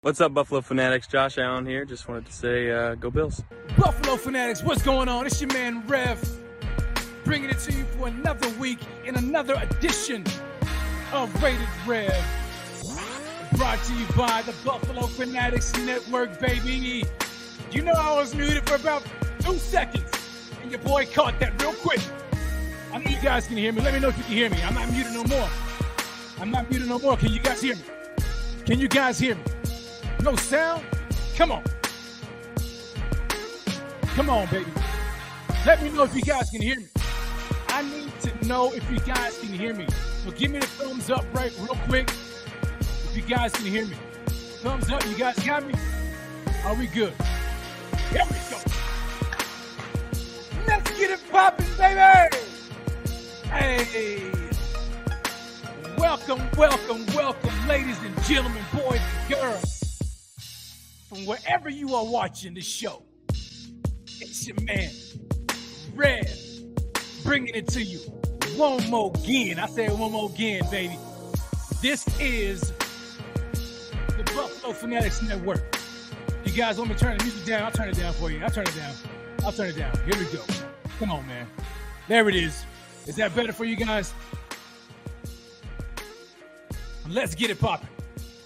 What's up, Buffalo Fanatics? Josh Allen here. Just wanted to say, uh, go Bills. Buffalo Fanatics, what's going on? It's your man Rev, bringing it to you for another week in another edition of Rated Rev. Brought to you by the Buffalo Fanatics Network, baby. You know I was muted for about two seconds, and your boy caught that real quick. I know you guys can hear me. Let me know if you can hear me. I'm not muted no more. I'm not muted no more. Can you guys hear me? Can you guys hear me? No sound? Come on. Come on, baby. Let me know if you guys can hear me. I need to know if you guys can hear me. So give me the thumbs up right real quick if you guys can hear me. Thumbs up, you guys got me? Are we good? Here we go. Let's get it popping, baby! Hey! Welcome, welcome, welcome, ladies and gentlemen, boys and girls from wherever you are watching the show. It's your man, Rev, bringing it to you one more again. I say one more again, baby. This is the Buffalo Fanatics Network. You guys want me to turn the music down? I'll turn it down for you. I'll turn it down. I'll turn it down. Here we go. Come on, man. There it is. Is that better for you guys? Let's get it popping.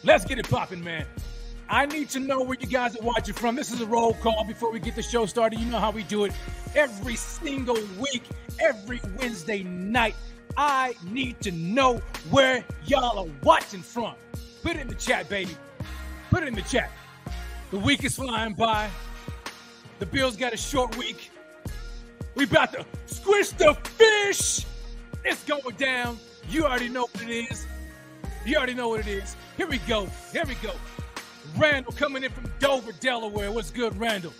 Let's get it popping, man. I need to know where you guys are watching from. This is a roll call before we get the show started. You know how we do it every single week, every Wednesday night. I need to know where y'all are watching from. Put it in the chat, baby. Put it in the chat. The week is flying by. The Bills got a short week. We about to squish the fish. It's going down. You already know what it is. You already know what it is. Here we go. Here we go. Randall coming in from Dover, Delaware. What's good, Randall?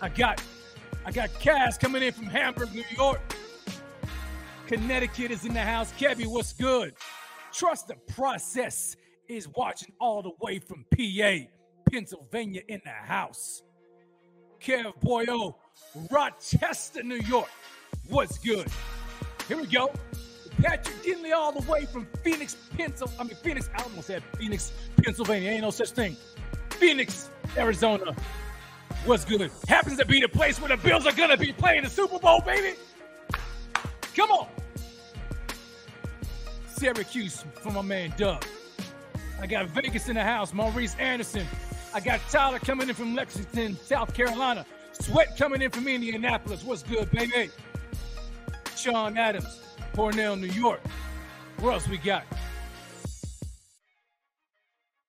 I got I got Cass coming in from Hamburg, New York. Connecticut is in the house. Kevy, what's good? Trust the process is watching all the way from PA, Pennsylvania in the house. Kev Boyo, oh, Rochester, New York. What's good? Here we go. Patrick Dinley all the way from Phoenix, Pennsylvania. I mean, Phoenix, I almost said Phoenix, Pennsylvania. Ain't no such thing. Phoenix, Arizona. What's good? Happens to be the place where the Bills are going to be playing the Super Bowl, baby. Come on. Syracuse for my man Doug. I got Vegas in the house. Maurice Anderson. I got Tyler coming in from Lexington, South Carolina. Sweat coming in from Indianapolis. What's good, baby? Sean Adams. Cornell, New York. Where else we got?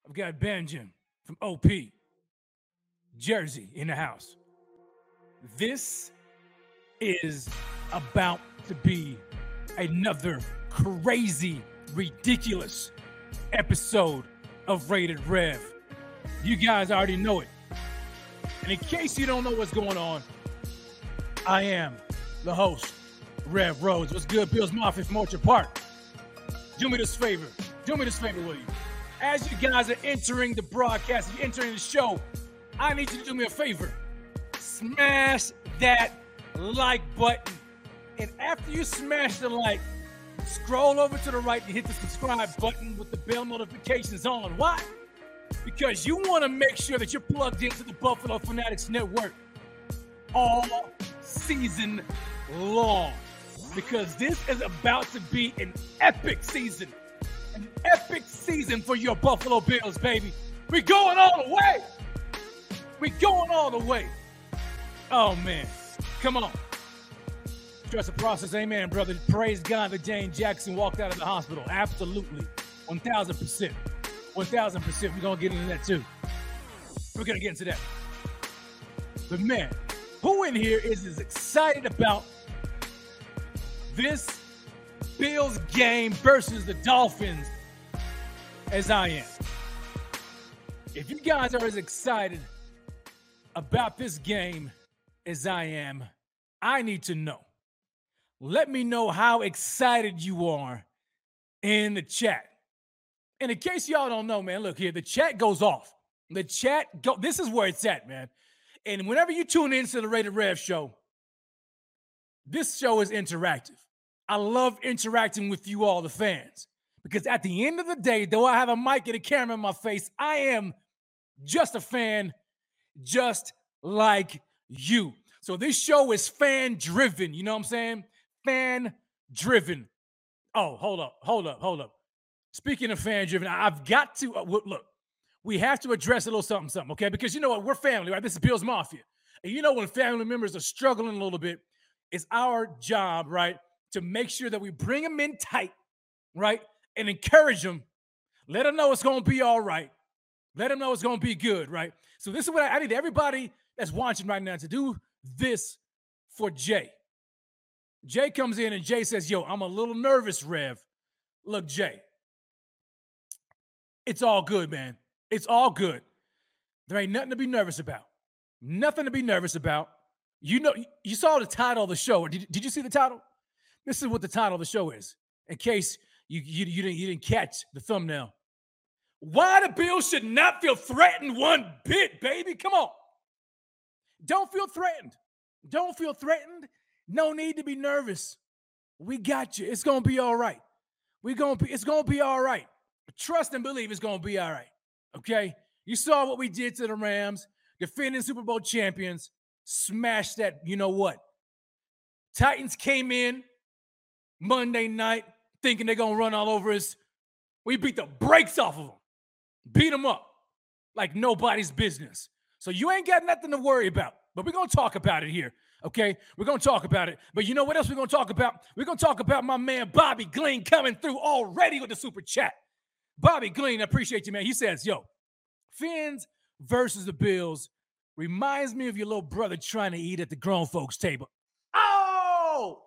I've got Benjamin from OP, Jersey in the house. This is about to be another crazy, ridiculous episode of Rated Rev. You guys already know it. And in case you don't know what's going on, I am the host Rev Rhodes. What's good, Bills Mafia from Orchard Park? Do me this favor. Do me this favor, will you? As you guys are entering the broadcast, you're entering the show, I need you to do me a favor. Smash that like button. And after you smash the like, scroll over to the right and hit the subscribe button with the bell notifications on. Why? Because you want to make sure that you're plugged into the Buffalo Fanatics Network all season long because this is about to be an epic season. An epic season for your Buffalo Bills, baby. We're going all the way. We're going all the way. Oh, man. Come on. Trust the process. Amen, brother. Praise God that Dane Jackson walked out of the hospital. Absolutely. 1,000%. 1,000%. We're going to get into that too. We're going to get into that. But man, who in here is as excited about this Bills game versus the Dolphins as I am. If you guys are as excited about this game as I am, I need to know. Let me know how excited you are in the chat. And in case y'all don't know, man, look here, the chat goes off. The chat go. This is where it's at, man. And whenever you tune into the Rated Rev show, this show is interactive. I love interacting with you all, the fans, because at the end of the day, though I have a mic and a camera in my face, I am just a fan, just like you. So this show is fan driven. You know what I'm saying? Fan driven. Oh, hold up, hold up, hold up. Speaking of fan driven, I've got to uh, look. We have to address a little something, something, okay? Because you know what? We're family, right? This is Bills Mafia. And you know when family members are struggling a little bit, it's our job, right, to make sure that we bring them in tight, right, and encourage them. Let them know it's going to be all right. Let them know it's going to be good, right? So this is what I, I need everybody that's watching right now to do this for Jay. Jay comes in and Jay says, Yo, I'm a little nervous, Rev. Look, Jay, it's all good, man. It's all good. There ain't nothing to be nervous about. Nothing to be nervous about. You know, you saw the title of the show. Did, did you see the title? This is what the title of the show is, in case you, you, you, didn't, you didn't catch the thumbnail. Why the Bills should not feel threatened one bit, baby. Come on. Don't feel threatened. Don't feel threatened. No need to be nervous. We got you. It's gonna be all right. We gonna be. It's gonna be all right. Trust and believe it's gonna be all right. Okay. You saw what we did to the Rams, defending Super Bowl champions. Smashed that. You know what? Titans came in Monday night thinking they're gonna run all over us. We beat the brakes off of them, beat them up like nobody's business. So you ain't got nothing to worry about. But we're gonna talk about it here. Okay, we're gonna talk about it. But you know what else we're gonna talk about? We're gonna talk about my man Bobby Glean coming through already with the super chat. Bobby Glean, I appreciate you, man. He says, "Yo, Fins versus the Bills reminds me of your little brother trying to eat at the grown folks' table." Oh,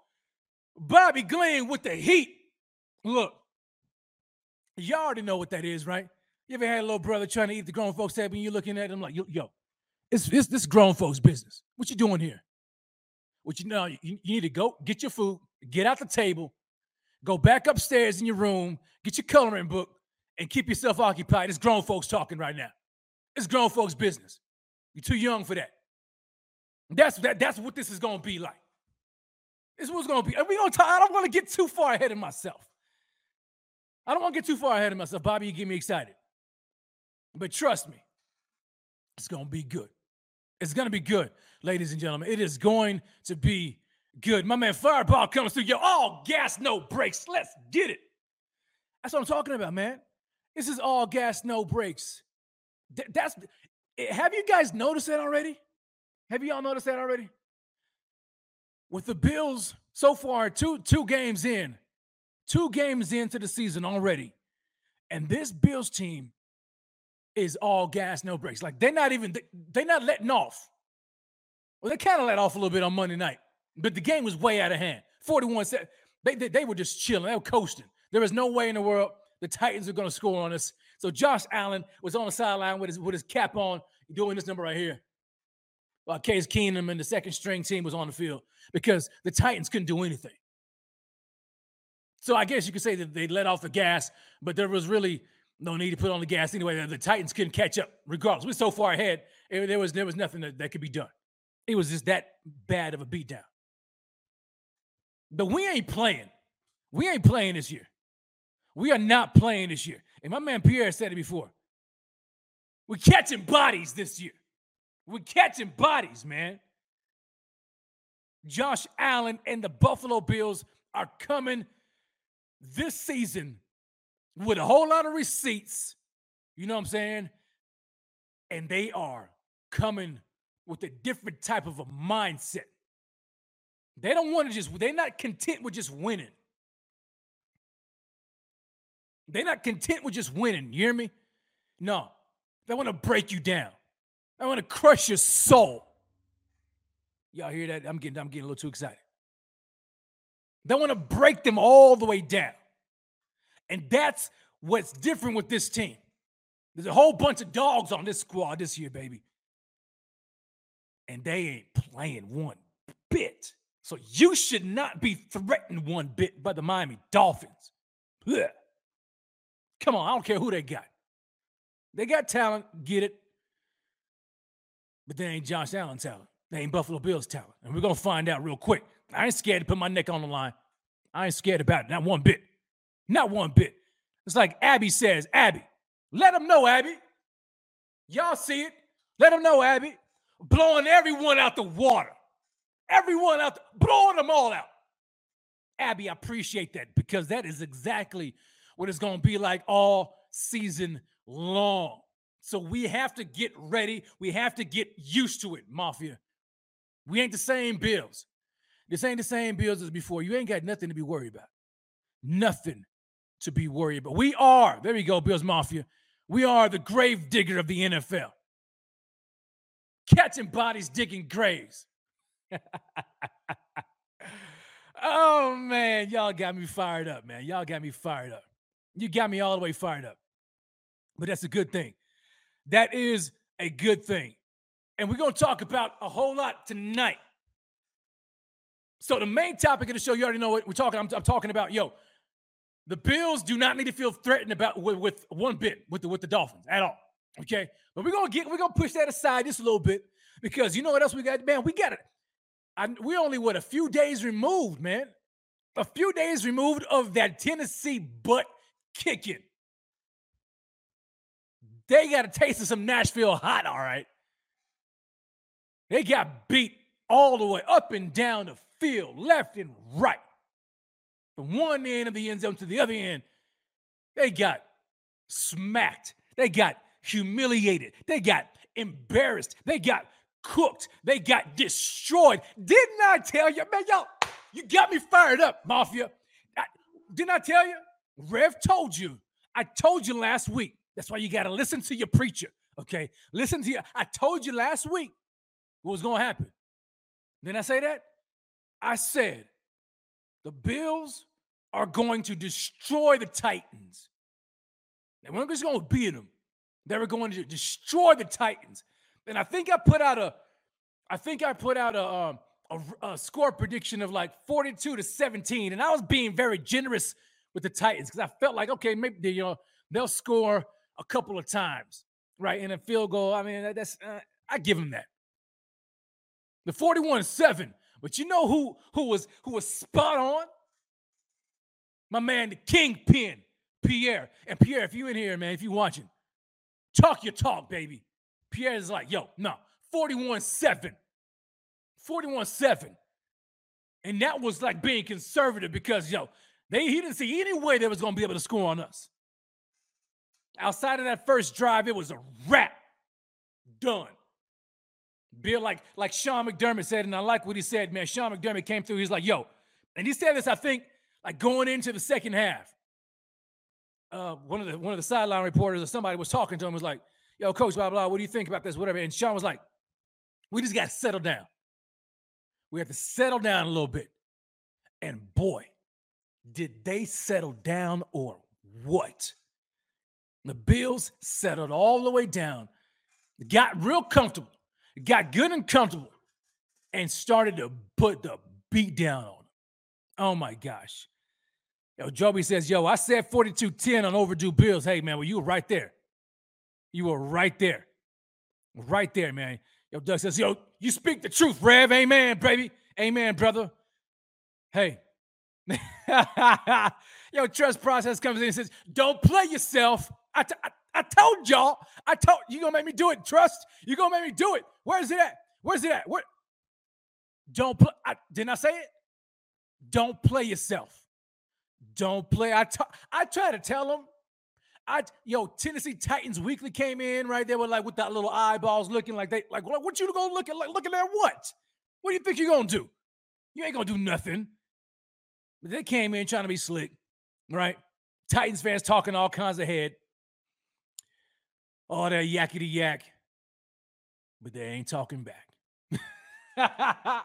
Bobby Glenn with the heat. Look, y'all already know what that is, right? You ever had a little brother trying to eat the grown folks' table and you're looking at him like, yo, yo it's, it's this grown folks' business. What you doing here? What you know, you, you need to go get your food, get out the table, go back upstairs in your room, get your coloring book, and keep yourself occupied. It's grown folks talking right now. It's grown folks' business. You're too young for that. That's that, that's what this is gonna be like. This is what's gonna be. Are we gonna talk? I don't want to get too far ahead of myself. I don't want to get too far ahead of myself. Bobby, you get me excited. But trust me, it's gonna be good. It's to be good, ladies and gentlemen. It is going to be good. My man Fireball comes through. Yo, all gas, no brakes. Let's get it. That's what I'm talking about, man. This is all gas, no brakes. that's. Eh, have you guys noticed that already? Have you all noticed that already? With the Bills so far, two two games in, two games into the season already, and this Bills team is all gas, no brakes. Like they're not even they're not letting off. Well, they kind of let off a little bit on Monday night, but the game was way out of hand. 41 set. They, they, they were just chilling. They were coasting. There was no way in the world the Titans are going to score on us. So Josh Allen was on the sideline with his with his cap on, doing this number right here. While Case Keenum and the second string team was on the field because the Titans couldn't do anything. So I guess you could say that they let off the gas, but there was really no need to put on the gas anyway. The Titans couldn't catch up, regardless. We're so far ahead. Eh, there was there was nothing that, that could be done. It was just that bad of a beatdown. But we ain't playing. We ain't playing this year. We are not playing this year. And my man Pierre said it before. We're catching bodies this year. We're catching bodies, man. Josh Allen and the Buffalo Bills are coming this season with a whole lot of receipts. You know what I'm saying? And they are coming with a different type of a mindset. They don't want to just, they're not content with just winning. They're not content with just winning. You hear me? No. They want to break you down. They want to crush your soul. Y'all hear that? I'm getting, I'm getting a little too excited. They want to break them all the way down. And that's what's different with this team. There's a whole bunch of dogs on this squad this year, baby. And they ain't playing one bit. So you should not be threatened one bit by the Miami Dolphins. Ugh. Come on, I don't care who they got. They got talent, get it. But they ain't Josh Allen talent. They ain't Buffalo Bills talent. And we're to find out real quick. I ain't scared to put my neck on the line. I ain't scared about it. Not one bit. Not one bit. It's like Abby says, Abby, let them know, Abby. Y'all see it. Let them know, Abby. Blowing everyone out the water. Everyone out, the, blowing them all out. Abby, I appreciate that because that is exactly what it's going to be like all season long. So we have to get ready. We have to get used to it, Mafia. We ain't the same bills. This ain't the same bills as before. You ain't got nothing to be worried about. Nothing to be worried about. We are, there you go, Bills Mafia. We are the grave digger of the NFL. Catching bodies, digging graves. oh man, y'all got me fired up, man. Y'all got me fired up. You got me all the way fired up. But that's a good thing. That is a good thing. And we're going to talk about a whole lot tonight. So the main topic of the show, you already know what we're talking. I'm, I'm talking about, yo, the Bills do not need to feel threatened about with, with one bit with the with the Dolphins at all. Okay, but we're gonna get we're gonna push that aside just a little bit because you know what else we got, man. We got it. I, we're only what a few days removed, man. A few days removed of that Tennessee butt kicking. They got a taste of some Nashville hot, all right. They got beat all the way up and down the field, left and right. From one end of the end zone to the other end, they got smacked. They got humiliated. They got embarrassed. They got cooked. They got destroyed. Didn't I tell you, man? Y'all, you got me fired up, Mafia. I, didn't I tell you? Rev told you. I told you last week. That's why you got to listen to your preacher. Okay. Listen to you. I told you last week what was going to happen. Didn't I say that? I said the Bills are going to destroy the Titans. They weren't just going to beat them. They were going to destroy the Titans. And I think I put out a, I think I put out a, um, a, a score prediction of like 42 to 17. And I was being very generous with the Titans because I felt like, okay, maybe they, know, they'll score a couple of times, right? And a field goal. I mean, that's, uh, I give them that. The 41 7 but you know who who was who was spot on? My man, the kingpin, Pierre. And Pierre, if you in here, man, if you watching, talk your talk, baby. Pierre is like, yo, no, 41-7. 41-7. And that was like being conservative because, yo, they he didn't see any way they was gonna be able to score on us. Outside of that first drive, it was a wrap. Done. Bill, like like Sean McDermott said, and I like what he said, man. Sean McDermott came through. He's like, yo, and he said this, I think, like going into the second half. Uh, one of the one of the sideline reporters or somebody was talking to him, was like, yo, coach, blah, blah, what do you think about this? Whatever. And Sean was like, we just got to settle down. We have to settle down a little bit. And boy, did they settle down or what? The Bills settled all the way down, got real comfortable got good and comfortable and started to put the beat down on him. Oh my gosh. Yo, Joby says, Yo, I said 42 10 on overdue bills. Hey, man, well, you were right there. You were right there. Right there, man. Yo, Doug says, Yo, you speak the truth, Rev. Amen, baby. Amen, brother. Hey. Yo, trust process comes in and says, Don't play yourself. I, t- I, I told y'all. I told you gonna make me do it. Trust. You gonna make me do it. Where's it at? Where's it at? What? Don't play. I, didn't I say it? Don't play yourself. Don't play. I t- I try to tell them. I yo Tennessee Titans Weekly came in right there with like with that little eyeballs looking like they like what, what you gonna look at like looking at what? What do you think you're gonna do? You ain't gonna do nothing. They came in trying to be slick, right? Titans fans talking all kinds of head all that yakety yak, but they ain't talking back.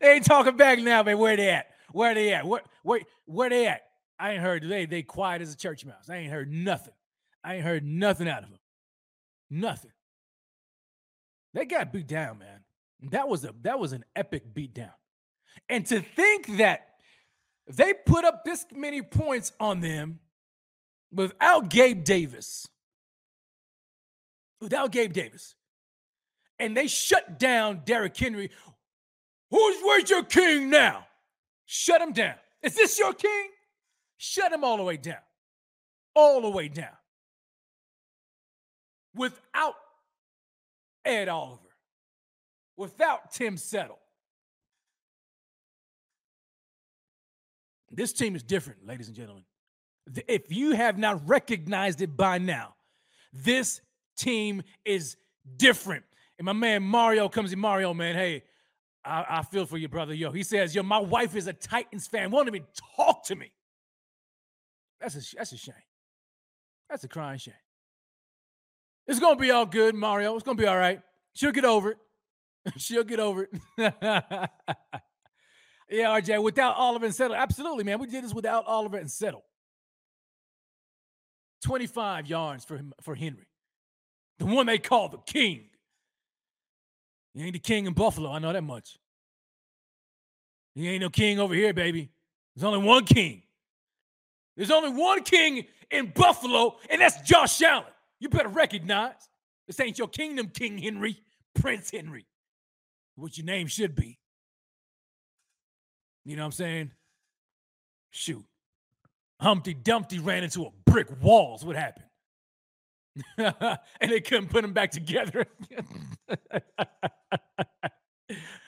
they ain't talking back now, man. Where they at? Where they at? Where, where, where they at? I ain't heard they they quiet as a church mouse. I ain't heard nothing. I ain't heard nothing out of them. Nothing. They got beat down, man. That was a that was an epic beat down. And to think that they put up this many points on them without Gabe Davis. Without Gabe Davis. And they shut down Derrick Henry. Who's where's your king now? Shut him down. Is this your king? Shut him all the way down. All the way down. Without Ed Oliver. Without Tim Settle. This team is different, ladies and gentlemen. If you have not recognized it by now, this team is different. And my man Mario comes in. Mario, man, hey, I, I, feel for you, brother. Yo, he says, yo, my wife is a Titans fan. Won't even talk to me. That's a that's a shame. That's a crying shame. It's gonna be all good, Mario. It's gonna be all right. She'll get over it. She'll get over it. Yeah, RJ, without Oliver and Settle. Absolutely, man. We did this without Oliver and Settle. 25 yards for him, for Henry. The one they call the king. He ain't the king in Buffalo. I know that much. He ain't no king over here, baby. There's only one king. There's only one king in Buffalo, and that's Josh Allen. You better recognize this ain't your kingdom, King Henry, Prince Henry. What your name should be. You know what I'm saying? Shoot. Humpty Dumpty ran into a brick walls. What happened? and they couldn't put them back together.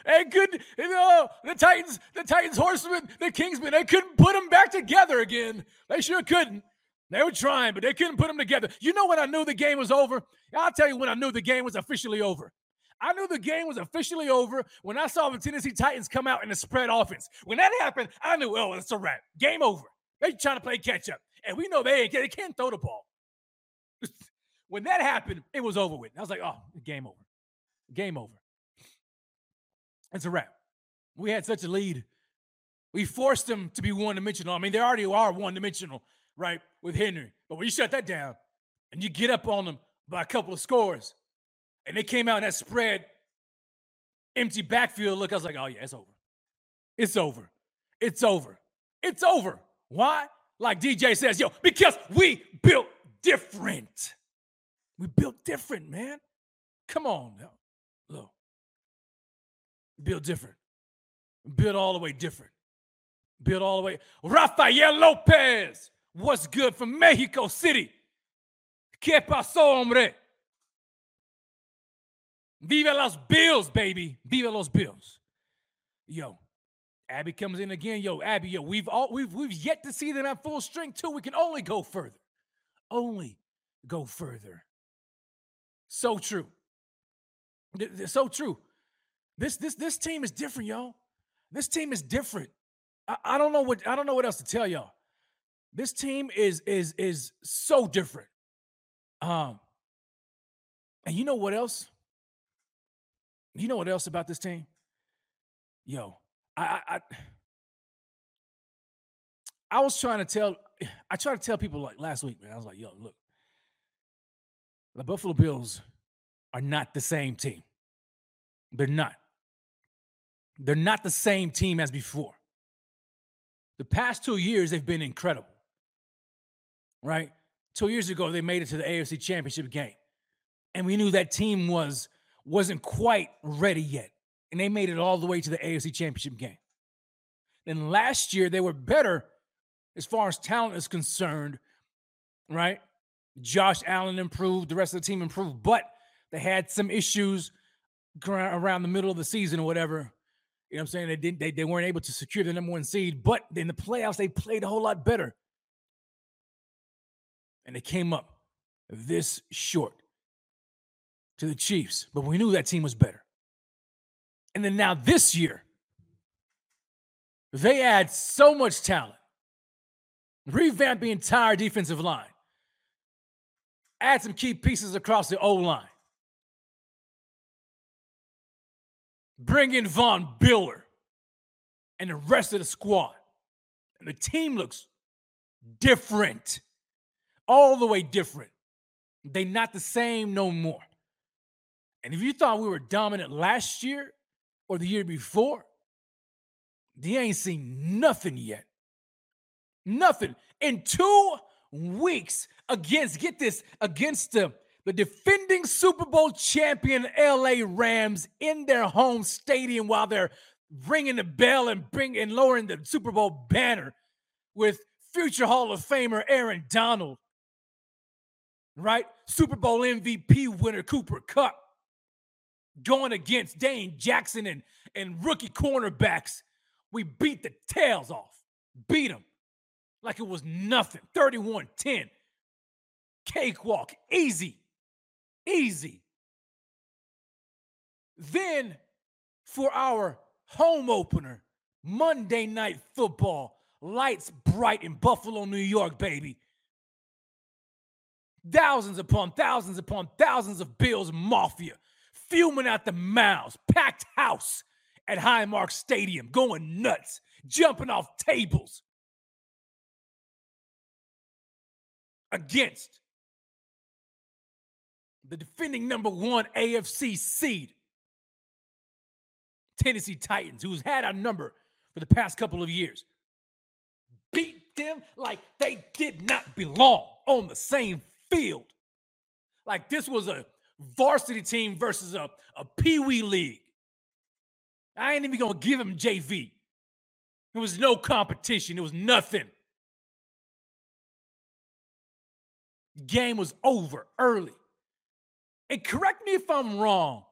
and good, you know, the Titans, the Titans horsemen, the Kingsmen, they couldn't put them back together again. They sure couldn't. They were trying, but they couldn't put them together. You know when I knew the game was over? I'll tell you when I knew the game was officially over. I knew the game was officially over when I saw the Tennessee Titans come out in the spread offense. When that happened, I knew, oh, it's a wrap. Game over. They trying to play catch up. And we know they, they can't throw the ball. when that happened, it was over with. I was like, oh, game over. Game over. It's a wrap. We had such a lead. We forced them to be one dimensional. I mean, they already are one dimensional, right, with Henry. But when you shut that down and you get up on them by a couple of scores, and they came out in that spread, empty backfield look. I was like, oh, yeah, it's over. It's over. It's over. It's over. Why? Like DJ says, yo, because we built different. We built different, man. Come on now. Look. Build different. Build all the way different. Build all the way. Rafael Lopez. What's good from Mexico City? ¿Qué pasó, hombre? Viva los Bills, baby. Viva los Bills. Yo, Abby comes in again. Yo, Abby, yo, we've all we've we've yet to see them at full strength too. We can only go further. Only go further. So true. So true. This this this team is different, y'all. This team is different. I, I don't know what I don't know what else to tell y'all. This team is is is so different. Um, and you know what else? You know what else about this team? Yo, I, I, I was trying to tell, I tried to tell people like last week, man. I was like, yo, look, the Buffalo Bills are not the same team. They're not. They're not the same team as before. The past two years, they've been incredible. Right? Two years ago, they made it to the AFC Championship game. And we knew that team was wasn't quite ready yet. And they made it all the way to the AFC Championship game. Then last year, they were better as far as talent is concerned, right? Josh Allen improved, the rest of the team improved, but they had some issues around the middle of the season or whatever. You know what I'm saying? They didn't they, they weren't able to secure the number one seed, but in the playoffs, they played a whole lot better. And they came up this short to the Chiefs, but we knew that team was better. And then now this year, they add so much talent, revamp the entire defensive line, add some key pieces across the O line, bring in Von Miller and the rest of the squad. And the team looks different, all the way different. They not the same no more. And if you thought we were dominant last year or the year before, they ain't seen nothing yet. Nothing. In two weeks against, get this, against the, the defending Super Bowl champion LA Rams in their home stadium while they're ringing the bell and bring and lowering the Super Bowl banner with future Hall of Famer Aaron Donald, right? Super Bowl MVP winner Cooper Kupp going against Dane Jackson and, and rookie cornerbacks. We beat the tails off, beat them like it was nothing. 31 10. Cakewalk. Easy. Easy. Then for our home opener, Monday Night Football, lights bright in Buffalo, New York, baby. Thousands upon thousands upon thousands of Bills Mafia fuming out the mouths, packed house at Highmark Stadium, going nuts, jumping off tables against the defending number one AFC seed, Tennessee Titans, who's had our number for the past couple of years. Beat them like they did not belong on the same field. Like this was a varsity team versus a, a pee wee league. I ain't even gonna give him JV. There was no competition, it was nothing. Game was over early. And correct me if I'm wrong,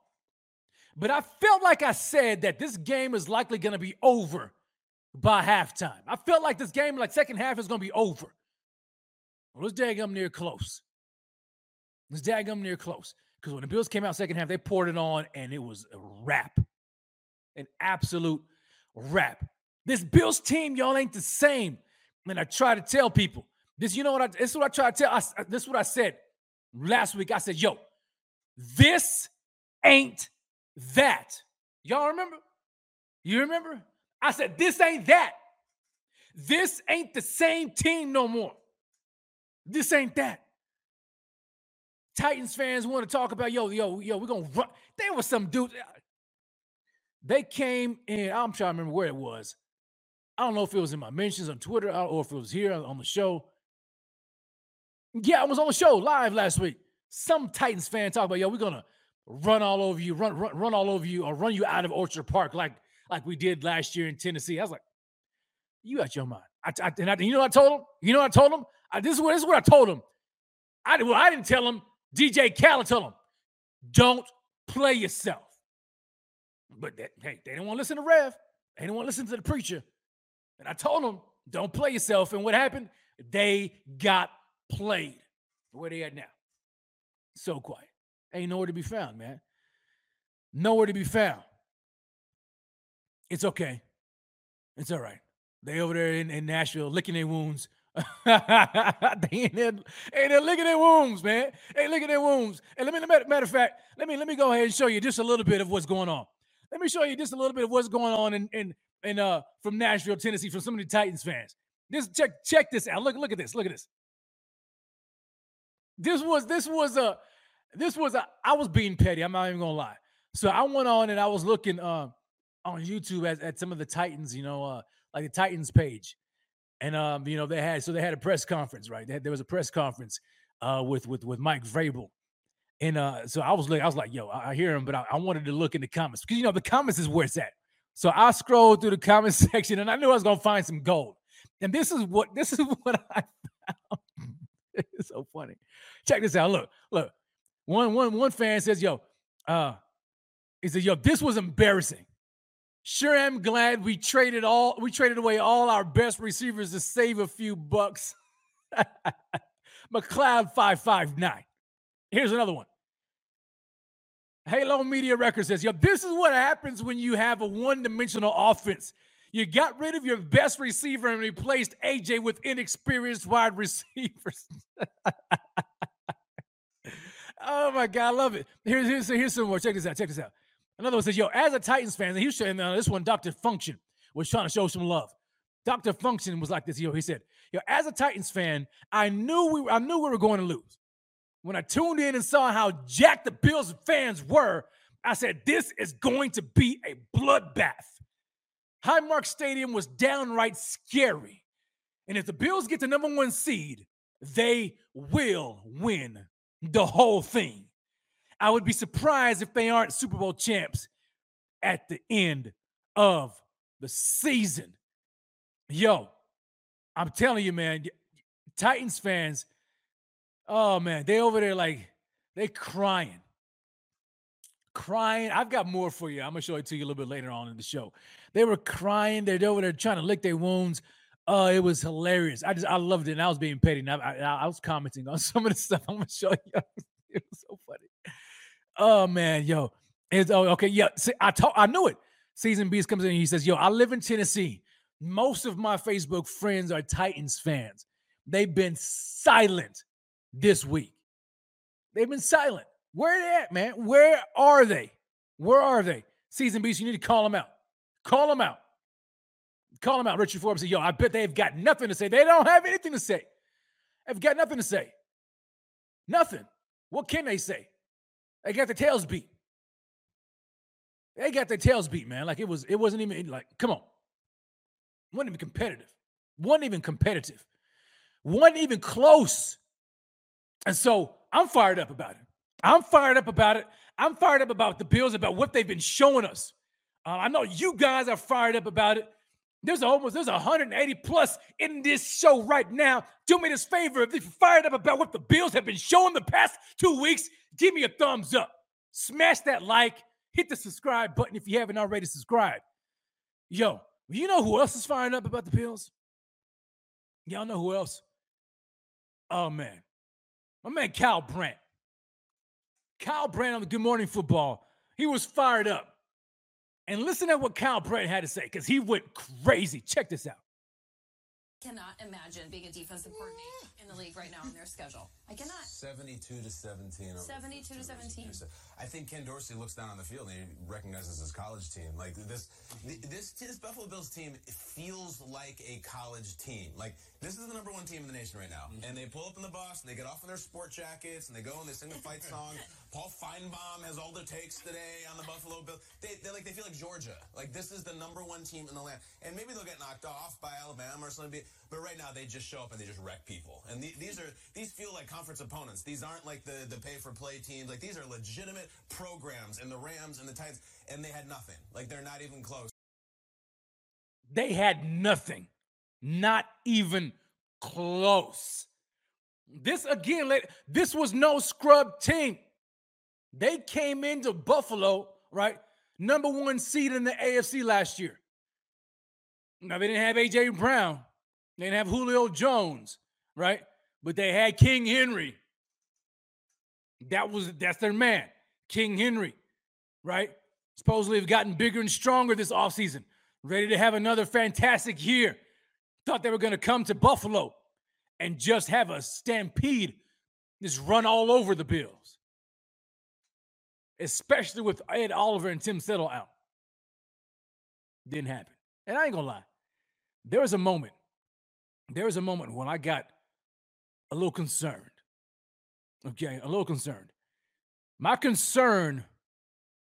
but I felt like I said that this game is likely to be over by halftime. I felt like this game, like second half, is to be over. Well, it's daggum near close. It's daggum near close. Because when the Bills came out second half, they poured it on and it was a wrap. An absolute wrap. This Bills team, y'all ain't the same. And I try to tell people this, you know what I this is what I try to tell. I, uh, this is what I said last week. I said, yo, this ain't that. Y'all remember? You remember? I said, this ain't that. This ain't the same team no more. This ain't that. Titans fans want to talk about, yo, yo, yo, we're gonna run. There was some dude. They came in. I'm trying to remember where it was. I don't know if it was in my mentions on Twitter or if it was here on the show. Yeah, I was on the show live last week. Some Titans fan talk about, yo, we're gonna run all over you, run, run, run all over you, or run you out of Orchard Park like like we did last year in Tennessee. I was like, you got your mind. I, I, and I, you know what I told him? You know what I told him? I, this is what this is what I told him. I well, I didn't tell him DJ Khaled told him, don't play yourself. But that, hey, they didn't want to listen to Rev. They didn't want to listen to the preacher. And I told them, don't play yourself. And what happened? They got played. Where they at now? So quiet. Ain't nowhere to be found, man. Nowhere to be found. It's okay. It's all right. They over there in, in Nashville licking their wounds, they there, ain't there licking their wounds, man. Hey, look at their wounds. And let me, matter, matter of fact, let me let me go ahead and show you just a little bit of what's going on. Let me show you just a little bit of what's going on in in, in uh from Nashville, Tennessee, from some of the Titans fans. This check check this out. Look look at this. Look at this. This was this was a this was a I was being petty. I'm not even gonna lie. So I went on and I was looking uh on YouTube at, at some of the Titans, you know, uh like the Titans page and um, you know, they had so they had a press conference, right? Had, there was a press conference uh with with with Mike Vrabel. And uh, so I was like, I was like, yo, I, I hear him, but I, I, wanted to look in the comments because you know the comments is where it's at. So I scrolled through the comment section and I knew I was gonna find some gold. And this is what this is what I found. it's so funny. Check this out. Look, look. One one one fan says, yo, uh, he said, yo, this was embarrassing. Sure am glad we traded all we traded away all our best receivers to save a few bucks. McLeod 559. Here's another one. Halo Media Records says, yo, this is what happens when you have a one-dimensional offense. You got rid of your best receiver and replaced AJ with inexperienced wide receivers. oh my God, I love it. Here's, here's, here's some more. Check this out. Check this out. Another one says, "Yo, as a Titans fan, he was saying uh, this one, Doctor Function was trying to show some love. Doctor Function was like this. Yo, he said, "Yo, as a Titans fan, I knew we, I knew we were going to lose. when I tuned in and saw how jacked the Bills fans were, I said, this is going to be a bloodbath. Highmark Stadium was downright scary. And if the Bills get the number one seed, they will win the whole thing. I would be surprised if they aren't Super Bowl champs at the end of the season. Yo, I'm telling you, man, Titans fans, oh man, they over there like they crying. Crying. I've got more for you. I'm gonna show it to you a little bit later on in the show. They were crying. They're over there trying to lick their wounds. Oh, it was hilarious. I just I loved it. And I was being petty. And I, I, I was commenting on some of the stuff. I'm gonna show you. it was so funny. Oh man, yo. It's oh okay. Yeah. See, I told I knew it. Season Beast comes in and he says, Yo, I live in Tennessee. Most of my Facebook friends are Titans fans. They've been silent this week. They've been silent. Where they at, man? Where are they? Where are they? Season Beast, you need to call them out. Call them out. Call them out. Richard Forbes said, Yo, I bet they've got nothing to say. They don't have anything to say. They've got nothing to say. Nothing. What can they say? They got their tails beat. They got their tails beat, man. Like it was, it wasn't even like, come on. Wasn't even competitive. Wasn't even competitive. Wasn't even close. And so I'm fired up about it. I'm fired up about it. I'm fired up about the Bills, about what they've been showing us. Uh, I know you guys are fired up about it. There's almost there's 180 plus in this show right now. Do me this favor if you're fired up about what the Bills have been showing the past two weeks, give me a thumbs up. Smash that like, hit the subscribe button if you haven't already subscribed. Yo, you know who else is fired up about the Bills? Y'all know who else? Oh man, my man Kyle Brandt. Kyle Brandt on the Good Morning Football. He was fired up. And listen to what Kyle Brandt had to say because he went crazy. Check this out I cannot imagine being a defensive coordinator in the league right now in their schedule. I cannot. 72 to 17. 72 to 17. I think Ken Dorsey looks down on the field and he recognizes his college team. Like this, this, this Buffalo Bills team feels like a college team. Like this is the number one team in the nation right now. Mm-hmm. And they pull up in the bus and they get off in their sport jackets and they go and they sing the fight song. Paul Finebaum has all the takes today on the Buffalo Bills. They, they like they feel like Georgia. Like this is the number one team in the land. And maybe they'll get knocked off by Alabama or something. But right now they just show up and they just wreck people. And the, these are these feel like conference opponents. These aren't like the the pay for play teams. Like these are legitimate programs. And the Rams and the Titans and they had nothing. Like they're not even close. They had nothing. Not even close. This again, this was no scrub team. They came into Buffalo, right? Number one seed in the AFC last year. Now, they didn't have A.J. Brown, they didn't have Julio Jones, right? But they had King Henry. That was that's their man, King Henry, right? Supposedly have gotten bigger and stronger this offseason, ready to have another fantastic year. Thought they were going to come to Buffalo and just have a stampede, just run all over the Bills especially with Ed Oliver and Tim Settle out. Didn't happen. And I ain't gonna lie, there was a moment, there was a moment when I got a little concerned. Okay, a little concerned. My concern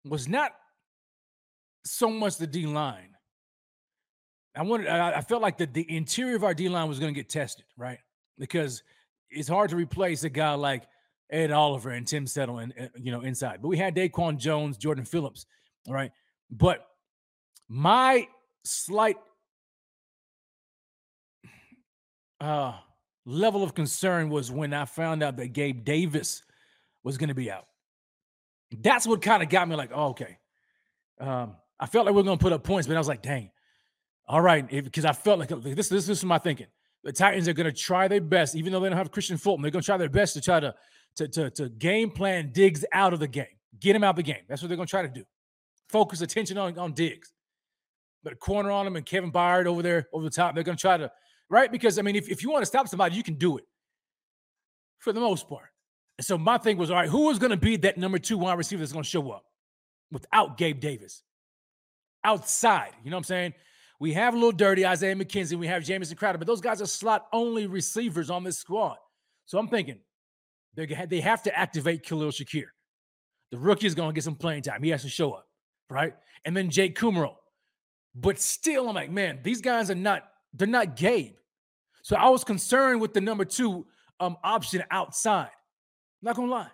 was not so much the D line. I wanted, I, felt like the, the interior of our D line was going to get tested, right? Because it's hard to replace a guy like Ed Oliver and Tim Settle, and you know inside. But we had Daquan Jones, Jordan Phillips, all right. But my slight uh, level of concern was when I found out that Gabe Davis was going to be out. That's what kind of got me like, oh, okay. Um, I felt like we are going to put up points, but I was like, dang, all right, because I felt like this. This, this is my thinking. The Titans are going to try their best, even though they don't have Kristian Fulton. They're going to try their best to try to to, to, to game plan Diggs out of the game, get him out of the game. That's what they're going to try to do. Focus attention on, on Diggs. But a corner on him and Kevin Byard over there over the top. They're going to try to, right? Because, I mean, if, if you want to stop somebody, you can do it for the most part. And so my thing was, all right, who is going to be that number two wide receiver that's going to show up without Gabe Davis? Outside, you know what I'm saying? We have a little dirty Isaiah McKenzie. We have Jamison Crowder, but those guys are slot only receivers on this squad. So I'm thinking, They they have to activate Khalil Shakir. The rookie is going to get some playing time. He has to show up, right? And then Jake Kumerow. But still, I'm like, man, these guys are not. They're not Gabe. So I was concerned with the number two um, option outside. Not gonna lie.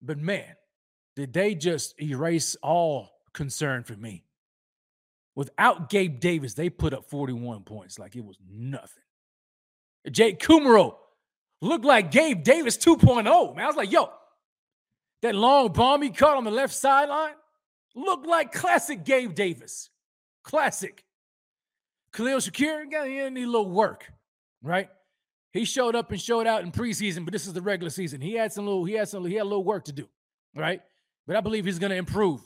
But man, did they just erase all concern for me? Without Gabe Davis, they put up 41 points like it was nothing. Jake Kumerow looked like Gabe Davis 2.0. Man, I was like, yo, that long bomb he caught on the left sideline looked like classic Gabe Davis. Classic. Khalil Shakir, got he need a little work, right? He showed up and showed out in preseason, but this is the regular season. He had some little, he had some, he had a little work to do, right? But I believe he's going to improve.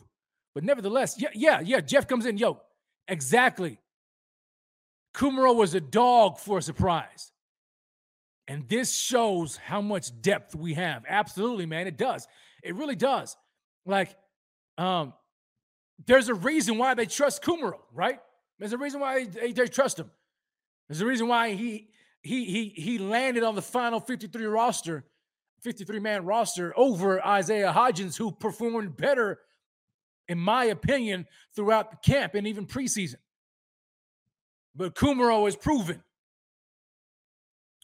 But nevertheless, yeah, yeah, yeah. Jeff comes in, yo, exactly. Kumerow was a dog for a surprise. And this shows how much depth we have. Absolutely, man. It does. It really does. Like, um, there's a reason why they trust Kumerow, right? There's a reason why they, they trust him. There's a reason why he he he he landed on the final 53 roster, 53 man roster over Isaiah Hodgins, who performed better, in my opinion, throughout the camp and even preseason. But Kumerow is proven.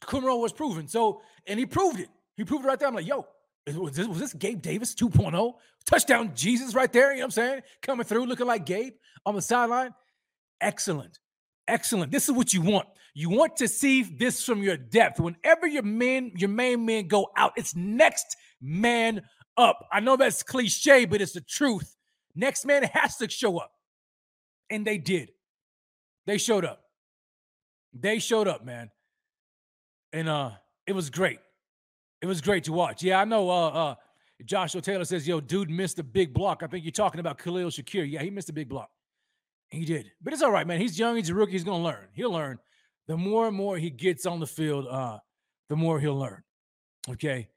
Kumerow was proven. So, and he proved it. He proved it right there. I'm like, yo, was this, was this Gabe Davis 2.0? Touchdown Jesus right there. You know what I'm saying? Coming through looking like Gabe on the sideline. Excellent. Excellent. This is what you want. You want to see this from your depth. Whenever your men, your main men go out, it's next man up. I know that's cliche, but it's the truth. Next man has to show up. And they did. They showed up. They showed up, man. And uh it was great. It was great to watch. Yeah, I know uh uh Joshua Taylor says, yo, dude missed a big block. I think you're talking about Khalil Shakir. Yeah, he missed a big block. He did. But it's all right, man. He's young, he's a rookie, he's gonna learn. He'll learn. The more and more he gets on the field, uh, the more he'll learn. Okay.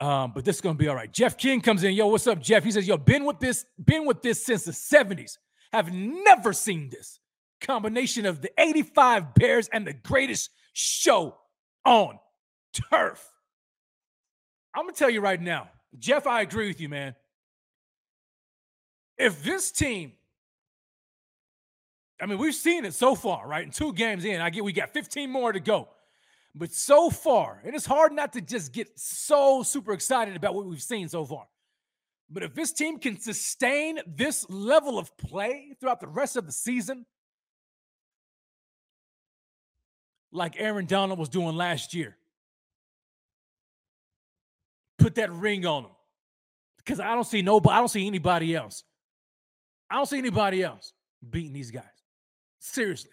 Um, but this is gonna be all right. Jeff King comes in. Yo, what's up, Jeff? He says, Yo, been with this, been with this since the 70s. Have never seen this combination of the 85 Bears and the greatest show on turf. I'm gonna tell you right now, Jeff, I agree with you, man. If this team, I mean, we've seen it so far, right? In two games in, I get we got 15 more to go. But so far, and it's hard not to just get so super excited about what we've seen so far. But if this team can sustain this level of play throughout the rest of the season, like Aaron Donald was doing last year, put that ring on him. Because I don't see nobody, I don't see anybody else. I don't see anybody else beating these guys. Seriously.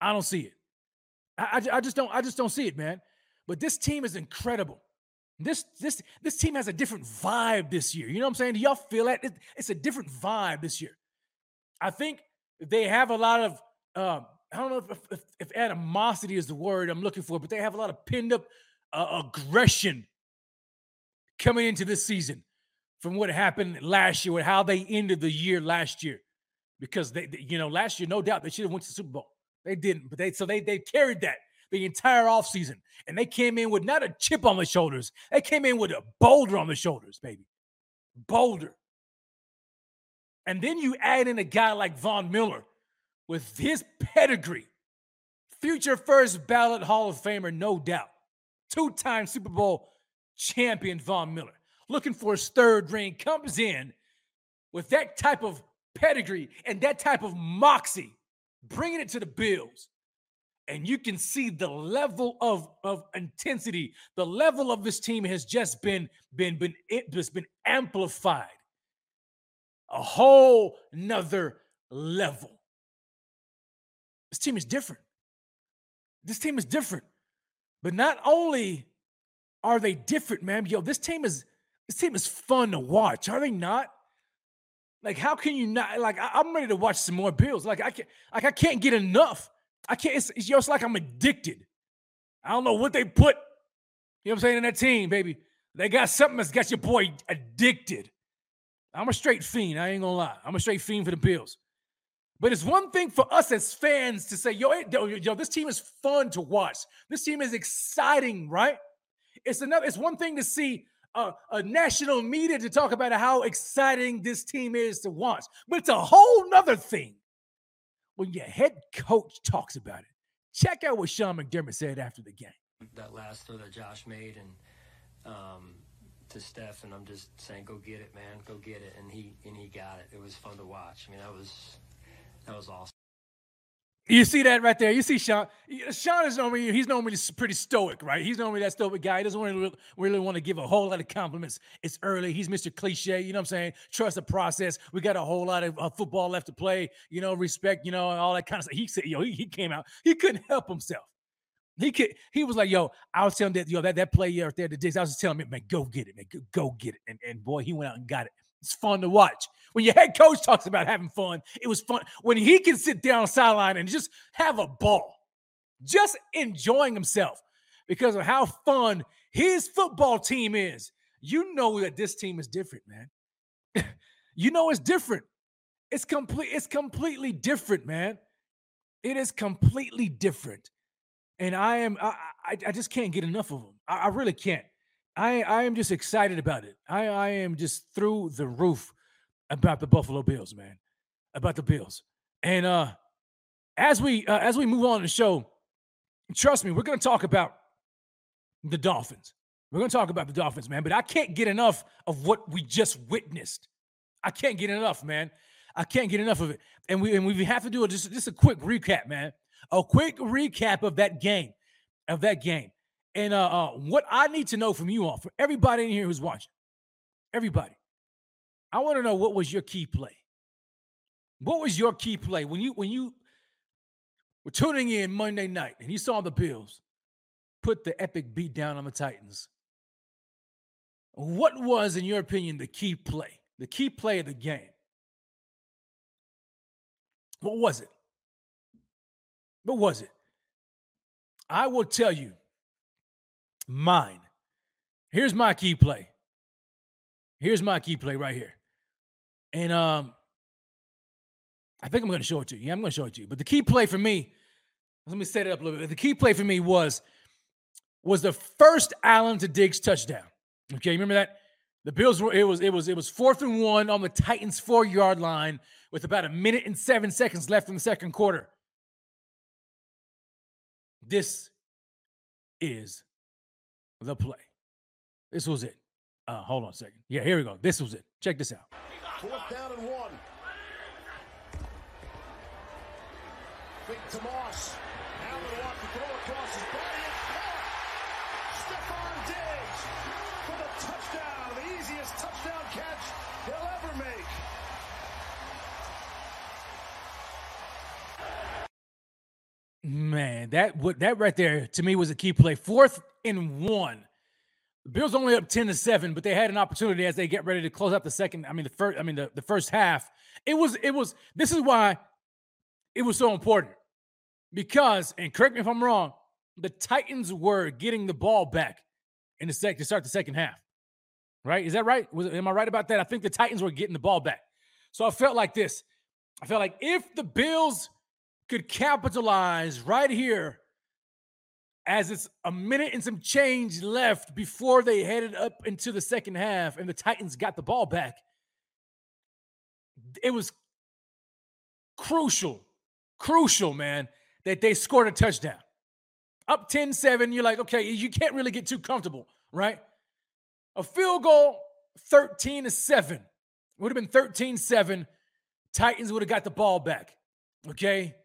I don't see it. I, I, I just don't, I just don't see it, man. But this team is incredible. This this this team has a different vibe this year. You know what I'm saying? Do y'all feel that? It, it's a different vibe this year. I think they have a lot of um, I don't know if, if, if, animosity is the word I'm looking for, but they have a lot of pinned up uh, aggression coming into this season from what happened last year, with how they ended the year last year. Because they, they you know, last year, no doubt they should have went to the Super Bowl. They didn't, but they so they they carried that the entire offseason. And they came in with not a chip on the shoulders. They came in with a boulder on the shoulders, baby. Boulder. And then you add in a guy like Von Miller with his pedigree, future first ballot Hall of Famer, no doubt. Two time Super Bowl champion Von Miller, looking for his third ring, comes in with that type of pedigree and that type of moxie, bringing it to the Bills. And you can see the level of, of intensity, the level of this team has just been been been it has been amplified. A whole nother level. This team is different. This team is different. But not only are they different, man? Yo, this team is this team is fun to watch. Are they not? Like, how can you not? Like, I, am ready to watch some more Bills. Like, I can't. Like, I can't get enough. I can't. It's, it's just like I'm addicted. I don't know what they put. You know what I'm saying in that team, baby. They got something that's got your boy addicted. I'm a straight fiend. I ain't gonna lie. I'm a straight fiend for the Bills. But it's one thing for us as fans to say, yo, yo, yo, this team is fun to watch. This team is exciting, right? It's another. It's one thing to see a, a national media to talk about how exciting this team is to watch, but it's a whole nother thing when your head coach talks about it. Check out what Sean McDermott said after the game. That last throw that Josh made and um, to Steph, and I'm just saying, go get it, man, go get it, and he and he got it. It was fun to watch. I mean, that was that was awesome. You see that right there. You see Sean. Sean is normally he's normally pretty stoic, right? He's normally that stoic guy. He doesn't really, really want to give a whole lot of compliments. It's early. He's Mr. Cliche. You know what I'm saying? Trust the process. We got a whole lot of uh, football left to play. You know, respect. You know, all that kind of stuff. He said, yo, he, he came out. He couldn't help himself. He could. He was like, yo, I was telling that yo that that play there, the Diggs. I was just telling him, man, go get it, man, go, go get it. And and boy, he went out and got it. It's fun to watch. When your head coach talks about having fun, it was fun. When he can sit down sideline and just have a ball, just enjoying himself because of how fun his football team is. You know that this team is different, man. you know it's different. It's complete. It's completely different, man. It is completely different, and I am. I, I, I just can't get enough of them. I, I really can't. I I am just excited about it. I I am just through the roof about the Buffalo Bills, man. About the Bills. And uh as we uh, as we move on the show, trust me, we're going to talk about the Dolphins. We're going to talk about the Dolphins, man, but I can't get enough of what we just witnessed. I can't get enough, man. I can't get enough of it. And we and we have to do a, just just a quick recap, man. A quick recap of that game. Of that game. And uh, uh, what I need to know from you all, for everybody in here who's watching, everybody, I want to know what was your key play. What was your key play when you when you were tuning in Monday night and you saw the Bills put the epic beat down on the Titans? What was, in your opinion, the key play? The key play of the game? What was it? What was it? I will tell you mine. Here's my key play. Here's my key play right here. And um, I think I'm going to show it to you. Yeah, I'm going to show it to you. But the key play for me, let me set it up a little bit. The key play for me was was the first Allen to Diggs touchdown. Okay, remember that? The Bills were it was it was it was fourth and one on the Titans four yard line with about a minute and seven seconds left in the second quarter. This is the play. This was it. Uh, hold on a second. Yeah, here we go. This was it. Check this out. Fourth down and one. Big to Man, that what that right there to me was a key play. Fourth and one. The Bills only up 10 to 7, but they had an opportunity as they get ready to close out the second. I mean, the first, I mean, the, the first half. It was, it was, this is why it was so important. Because, and correct me if I'm wrong, the Titans were getting the ball back in the second to start the second half. Right? Is that right? Was am I right about that? I think the Titans were getting the ball back. So I felt like this. I felt like if the Bills could capitalize right here as it's a minute and some change left before they headed up into the second half and the Titans got the ball back. It was crucial, crucial, man, that they scored a touchdown. Up 10 7, you're like, okay, you can't really get too comfortable, right? A field goal, 13 to 7. Would have been 13 7. Titans would have got the ball back, okay?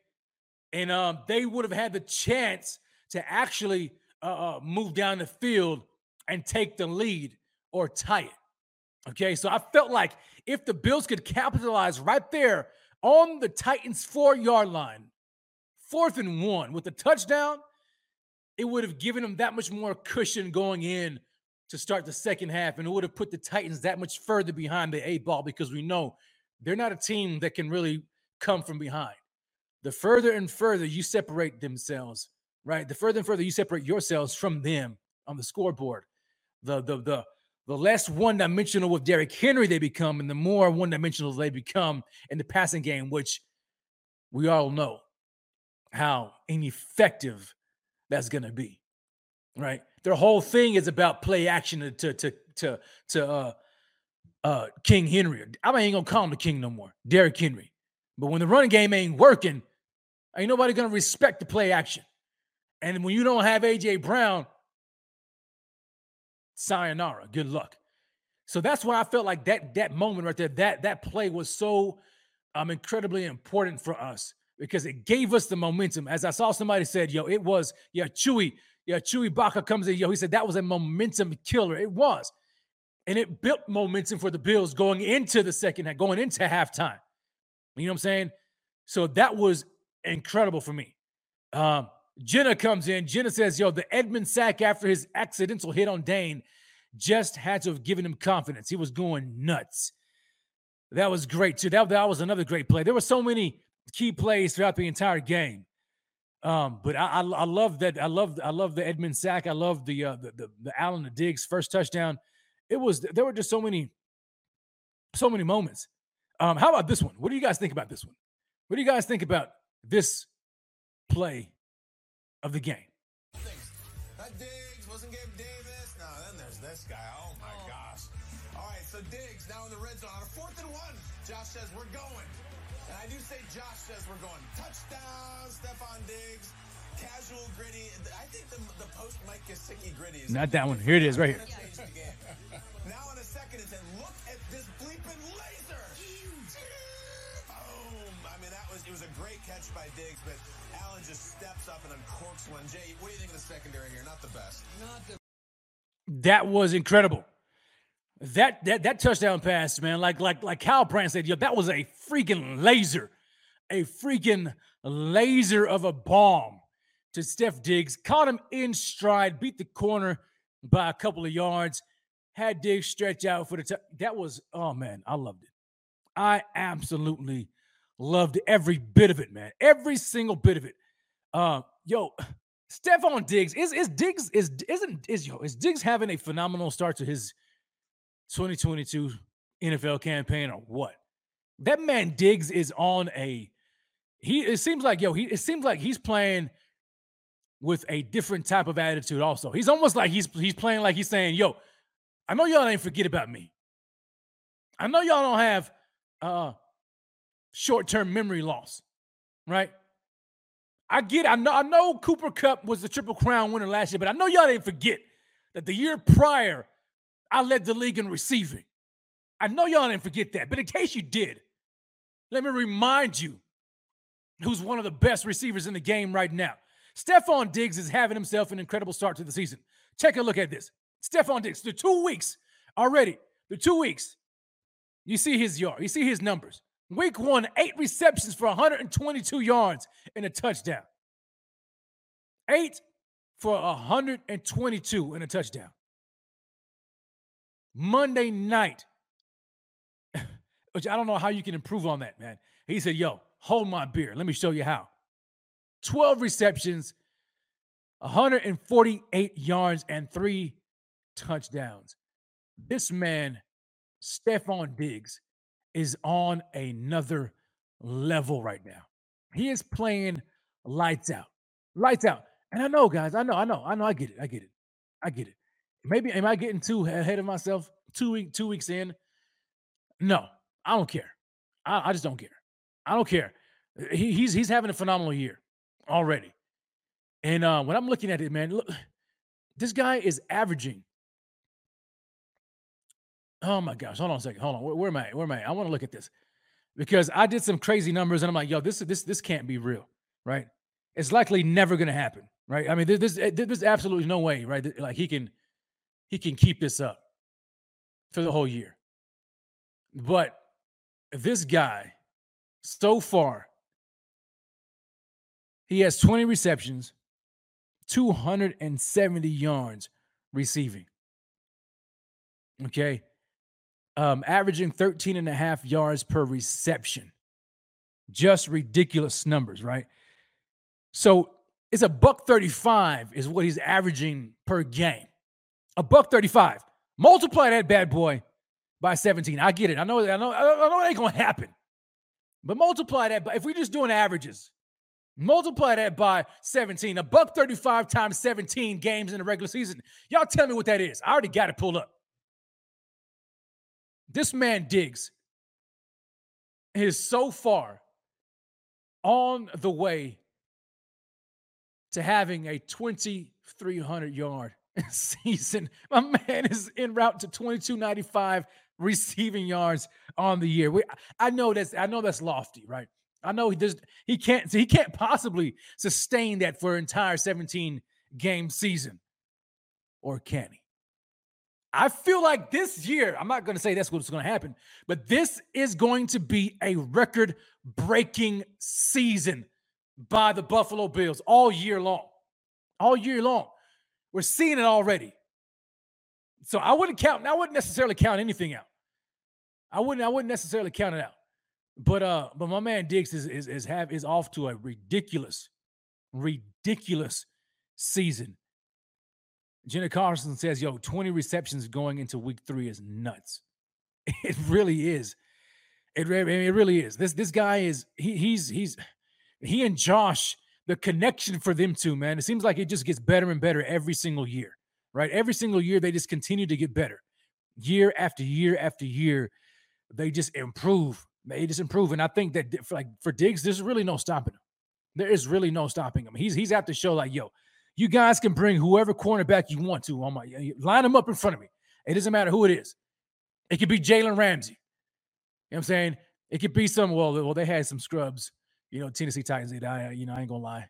And um, they would have had the chance to actually uh, uh, move down the field and take the lead or tie it. Okay, so I felt like if the Bills could capitalize right there on the Titans' four yard line, fourth and one with a touchdown, it would have given them that much more cushion going in to start the second half, and it would have put the Titans that much further behind the eight ball because we know they're not a team that can really come from behind. The further and further you separate themselves right? The further and further you separate yourselves from them on the scoreboard, the the the the less one-dimensional with Derrick Henry they become, and the more one-dimensional they become in the passing game, which we all know how ineffective that's going to be, right? their whole thing is about play action to to to to uh uh King Henry. I ain't gonna call him the king no more, Derrick Henry. But when the running game ain't working, ain't nobody gonna respect the play action. And when you don't have AJ Brown, sayonara, good luck. So that's why I felt like that that moment right there, that that play was so um incredibly important for us because it gave us the momentum. As I saw somebody said, yo, it was, yeah, Chewy, yeah, Chewy Baca comes in, yo, he said that was a momentum killer. It was. And it built momentum for the Bills going into the second half, going into halftime. You know what I'm saying? So that was incredible for me. Um, Jenna comes in. Jenna says, yo, the Edmund sack after his accidental hit on Dane just had to have given him confidence. He was going nuts. That was great too. That, that was another great play. There were so many key plays throughout the entire game. Um, but I, I, I love that. I love I love the Edmund sack. I love the uh, the, the the Allen the Diggs first touchdown. It was there were just so many so many moments. Um, how about this one? What do you guys think about this one? What do you guys think about this play of the game? That Diggs wasn't Gabe Davis. No, then there's this guy. Oh my oh. gosh. All right, so Diggs now in the red zone on a fourth and one. Josh says we're going. And I do say Josh says we're going. Touchdown, Stefon Diggs. Casual griddy. I think the, the post Mike Gesicki griddy is Not that one. Here it is, right here. Change the game. now in a second, it's and look at this bleeping laser. It was a great catch by Diggs, but Allen just steps up and uncorks one. Jay, what do you think of the secondary here? Not the best. Not the That was incredible. That that that touchdown pass, man, like like like Kyle Brandt said, yo, that was a freaking laser, a freaking laser of a bomb to Steph Diggs. Caught him in stride, beat the corner by a couple of yards, had Diggs stretch out for the t- that was oh man, I loved it. I absolutely loved every bit of it, man. Every single bit of it. Uh, yo, Stefon Diggs is is Diggs is isn't is yo is Diggs having a phenomenal start to his 2022 NFL campaign or what? That man Diggs is on a he it seems like yo, he it seems like he's playing with a different type of attitude also. He's almost like he's he's playing like he's saying, "Yo, I know y'all ain't forget about me. I know y'all don't have uh short-term memory loss, right? I get I know I know Cooper Kupp was the triple crown winner last year, but I know y'all didn't forget that the year prior I led the league in receiving. I know y'all didn't forget that, but in case you did, let me remind you who's one of the best receivers in the game right now. Stefon Diggs is having himself an incredible start to the season. Take a look at this. Stefon Diggs, the two weeks already, the two weeks, you see his yard, you see his numbers. Week one, eight receptions for 122 yards and a touchdown. Eight for 122 and a touchdown. Monday night, which I don't know how you can improve on that, man. He said, Yo, hold my beer. Let me show you how. 12 receptions, 148 yards, and three touchdowns. This man, Stefon Diggs, is on another level right now. He is playing lights out. Lights out. And I know, guys, I know, I know, I know, I get it. I get it. I get it. Maybe am I getting too ahead of myself? Two week, two weeks in. No, I don't care. I, I just don't care. I don't care. He, he's he's having a phenomenal year already. And uh, when I'm looking at it, man, look, this guy is averaging. Oh my gosh! Hold on a second. Hold on. Where, where am I? Where am I? I want to look at this because I did some crazy numbers, and I'm like, yo, this this this can't be real, right? It's likely never going to happen, right? I mean, there's eh, there's absolutely no way, right? Like he can he can keep this up for the whole year. But this guy, so far, he has 20 receptions, 270 yards receiving. Okay. Um, averaging 13 and a half yards per reception. Just ridiculous numbers, right? So it's a buck 35 is what he's averaging per game. A buck 35. Multiply that bad boy by 17. I get it. I know, I know, I know it ain't gonna happen. But multiply that. If we're just doing averages, Multiply that by 17. A buck 35 times 17 games in the regular season. Y'all tell me what that is. I already got it pulled up. This man Diggs is so far on the way to having a 2,300 yard season. My man is en route to 2295 receiving yards on the year. We, I know that's I know that's lofty, right? I know he does he can't he can't possibly sustain that for an entire 17 game season. Or can he? I feel like this year, I'm not going to say that's what's going to happen, but this is going to be a record breaking season by the Buffalo Bills all year long. All year long. We're seeing it already. So I wouldn't count, I wouldn't necessarily count anything out. I wouldn't, I wouldn't necessarily count it out. But uh, but my man Diggs is is is have is off to a ridiculous, ridiculous season. Jenna Carlson says, yo, 20 receptions going into week three is nuts. It really is. It, it really is. This this guy is he he's he's he and Josh, the connection for them two, man. It seems like it just gets better and better every single year, right? Every single year they just continue to get better. Year after year after year, they just improve. They just improve. And I think that for like for Diggs, there's really no stopping him. There is really no stopping him. He's he's at the show like, yo, you guys can bring whoever cornerback you want to on my line them up in front of me. It doesn't matter who it is. It could be Jalen Ramsey. You know what I'm saying? It could be some, well, well, they had some scrubs, you know, Tennessee Titans. They, I, you know, I ain't gonna lie.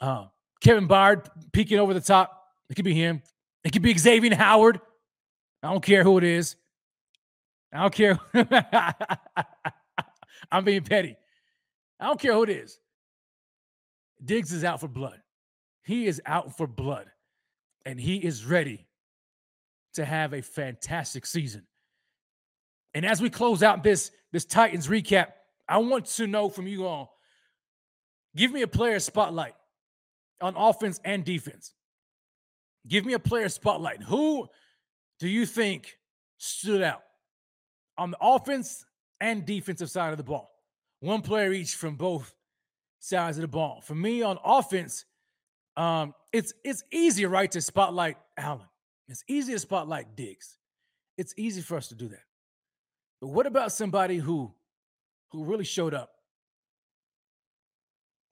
Uh, Kevin Byard peeking over the top. It could be him. It could be Xavier Howard. I don't care who it is. I don't care. I'm being petty. I don't care who it is. Diggs is out for blood. He is out for blood and he is ready to have a fantastic season. And as we close out this this Titans recap, I want to know from you all give me a player spotlight on offense and defense. Give me a player spotlight. Who do you think stood out on the offense and defensive side of the ball? One player each from both sides of the ball. For me on offense, um, it's it's easy, right, to spotlight Allen. It's easy to spotlight Diggs. It's easy for us to do that. But what about somebody who who really showed up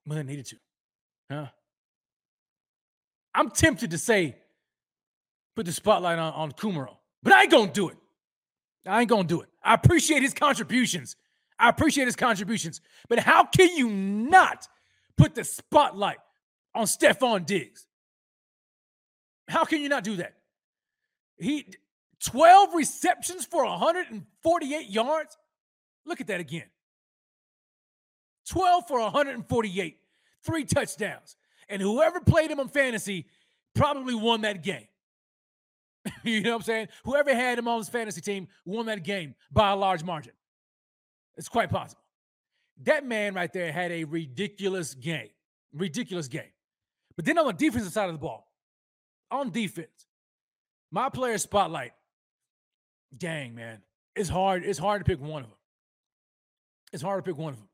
when they needed to? Huh? I'm tempted to say put the spotlight on, on Kumerow, but I ain't gonna do it. I ain't gonna do it. I appreciate his contributions. I appreciate his contributions. But how can you not put the spotlight on Stefon Diggs. How can you not do that? He 12 receptions for 148 yards. Look at that again. 12 for 148, three touchdowns. And whoever played him on fantasy probably won that game. you know what I'm saying? Whoever had him on his fantasy team won that game by a large margin. It's quite possible. That man right there had a ridiculous game. Ridiculous game. But then on the defensive side of the ball, on defense, my player spotlight, Dang, man, it's hard. It's hard to pick one of them. It's hard to pick one of them.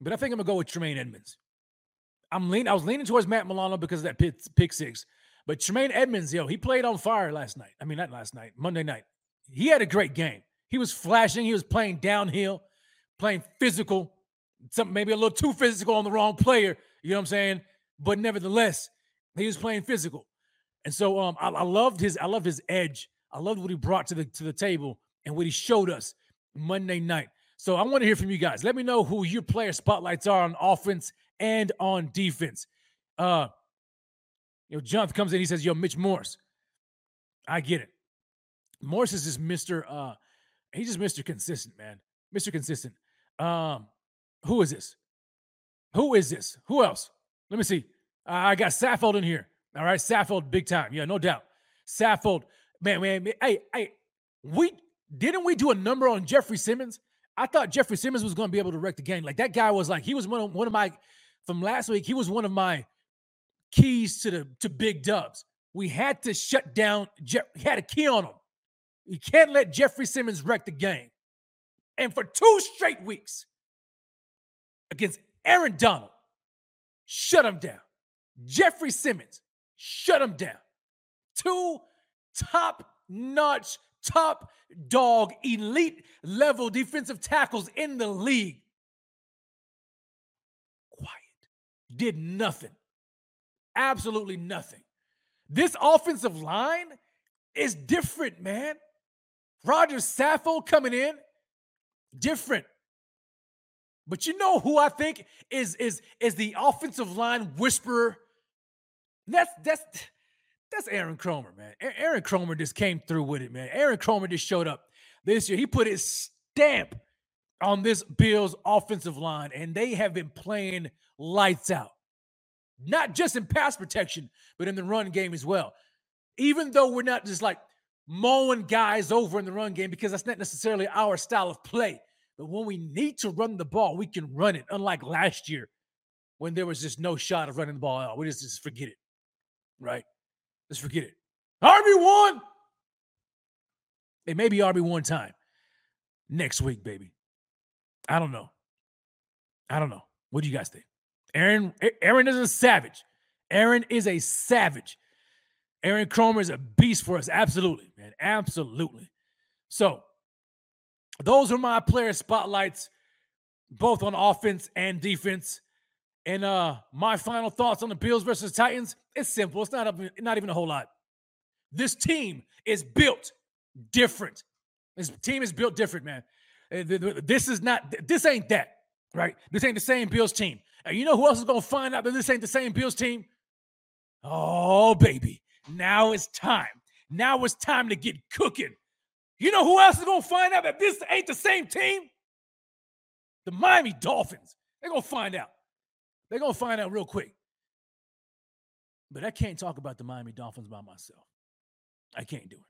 But I think I'm gonna go with Tremaine Edmunds. I'm leaning. I was leaning towards Matt Milano because of that pick, pick six. But Tremaine Edmunds, yo, he played on fire last night. I mean, not last night, Monday night. He had a great game. He was flashing. He was playing downhill, playing physical. Some maybe a little too physical on the wrong player, you know what I'm saying? But nevertheless, he was playing physical. And so um, I, I loved his I loved his edge. I loved what he brought to the to the table and what he showed us Monday night. So I want to hear from you guys. Let me know who your player spotlights are on offense and on defense. Uh, you know, Jonathan comes in, he says, Yo, Mitch Morse. I get it. Morse is just Mr. Uh, he's just Mr. Consistent, man. Mr. Consistent. Um, who is this? Who is this? Who else? Let me see. Uh, I got Saffold in here. All right, Saffold, big time. Yeah, no doubt. Saffold, man, man, man. Hey, hey, we didn't we do a number on Jeffrey Simmons? I thought Jeffrey Simmons was going to be able to wreck the game. Like that guy was like he was one of one of my from last week. He was one of my keys to the to big dubs. We had to shut down. Jeff, had a key on him. You can't let Jeffrey Simmons wreck the game. And for two straight weeks against Aaron Donald, shut him down. Jeffrey Simmons, shut him down. Two top notch, top dog, elite level defensive tackles in the league. Quiet. Did nothing. Absolutely nothing. This offensive line is different, man. Roger Saffold coming in, different. But you know who I think is is is the offensive line whisperer? That's that's that's Aaron Kromer, man. Aaron Kromer just came through with it, man. Aaron Kromer just showed up this year. He put his stamp on this Bills offensive line, and they have been playing lights out. Not just in pass protection, but in the run game as well. Even though we're not just like mowing guys over in the run game because that's not necessarily our style of play. But when we need to run the ball, we can run it. Unlike last year when there was just no shot of running the ball. We just, just forget it. Right? Just forget it. RB1. It may be RB1 time next week, baby. I don't know. I don't know. What do you guys think? Aaron Aaron is a savage. Aaron is a savage. Aaron Kromer is a beast for us. Absolutely, man. Absolutely. So those are my player spotlights, both on offense and defense. And uh my final thoughts on the Bills versus Titans. It's simple. It's not a, not even a whole lot. This team is built different. This team is built different, man. Uh, this is not. This ain't that, right? This ain't the same Bills team. And you know who else is gonna find out that this ain't the same Bills team? Oh, baby. Now it's time. Now it's time to get cooking. You know who else is going to find out that this ain't the same team? The Miami Dolphins. They're going to find out. They're going to find out real quick. But I can't talk about the Miami Dolphins by myself. I can't do it.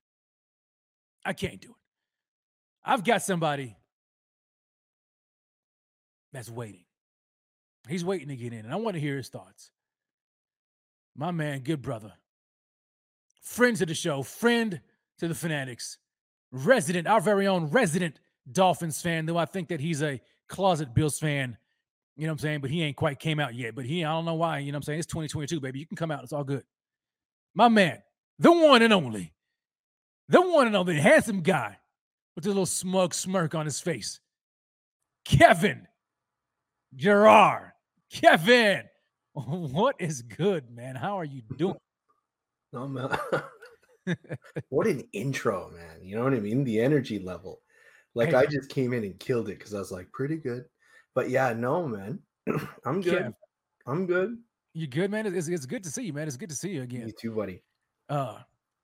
I can't do it. I've got somebody that's waiting. He's waiting to get in, and I want to hear his thoughts. My man, good brother, friend to the show, friend to the Fanatics, resident, our very own resident Dolphins fan, though I think that he's a closet Bills fan. You know what I'm saying? But he ain't quite came out yet. But he, I don't know why. You know what I'm saying? It's 2022, baby. You can come out. It's all good. My man, the one and only, the one and only handsome guy with a little smug smirk on his face, Kevin Gerard. Kevin, what is good, man? How are you doing? Man. what an intro, man. You know what I mean? The energy level. Like hey, I just came in and killed it because I was like, pretty good. But yeah, no, man. I'm good. Kev, I'm good. You good, man? It's, it's good to see you, man. It's good to see you again. You too, buddy. Uh,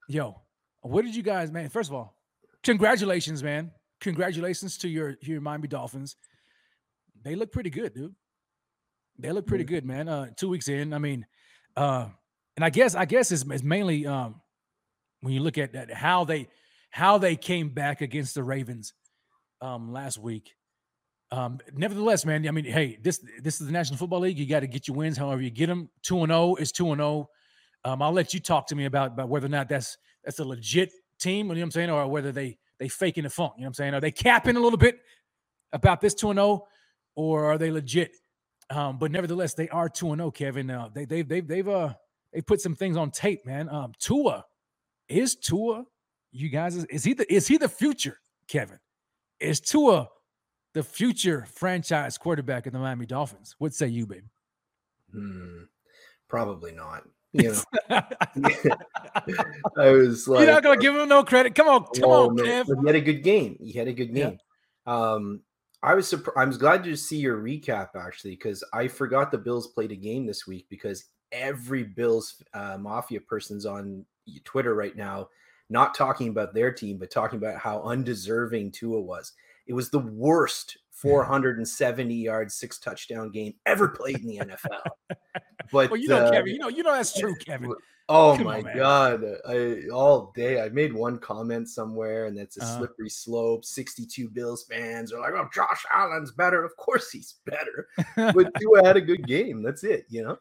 yo, what did you guys, man? First of all, congratulations, man. Congratulations to your your Miami Dolphins. They look pretty good, dude. They look pretty good, man. Uh, two weeks in, I mean, uh, and I guess I guess it's, it's mainly um, when you look at that how they how they came back against the Ravens um, last week. Um, nevertheless, man, I mean, hey, this this is the National Football League. You got to get your wins, however you get them. Two and zero is two and zero. Um, I'll let you talk to me about about whether or not that's that's a legit team. You know what I'm saying, or whether they they faking the funk. You know what I'm saying? Are they capping a little bit about this two and zero, or are they legit? Um, but nevertheless, they are two and zero. Kevin, uh, they they they they've uh they put some things on tape, man. Um, Tua is Tua. You guys, is, he the is he the future, Kevin? Is Tua the future franchise quarterback of the Miami Dolphins? What say you, baby? Hmm, probably not. You know, I was like, you're not gonna give him no credit. Come on, come on. Kev. He had a good game. He had a good game. Yeah. Um, I was surprised. I was glad to see your recap actually because I forgot the Bills played a game this week because every Bills uh, Mafia person's on Twitter right now, not talking about their team, but talking about how undeserving Tua was. It was the worst 470 yard, six touchdown game ever played in the NFL. But well, you know, uh, Kevin, you know, you know that's true, Kevin. Oh Come my on, god, I all day I made one comment somewhere, and that's a uh-huh. slippery slope. 62 Bills fans are like, "Oh, Josh Allen's better." Of course, he's better, but Tua had a good game. That's it, you know.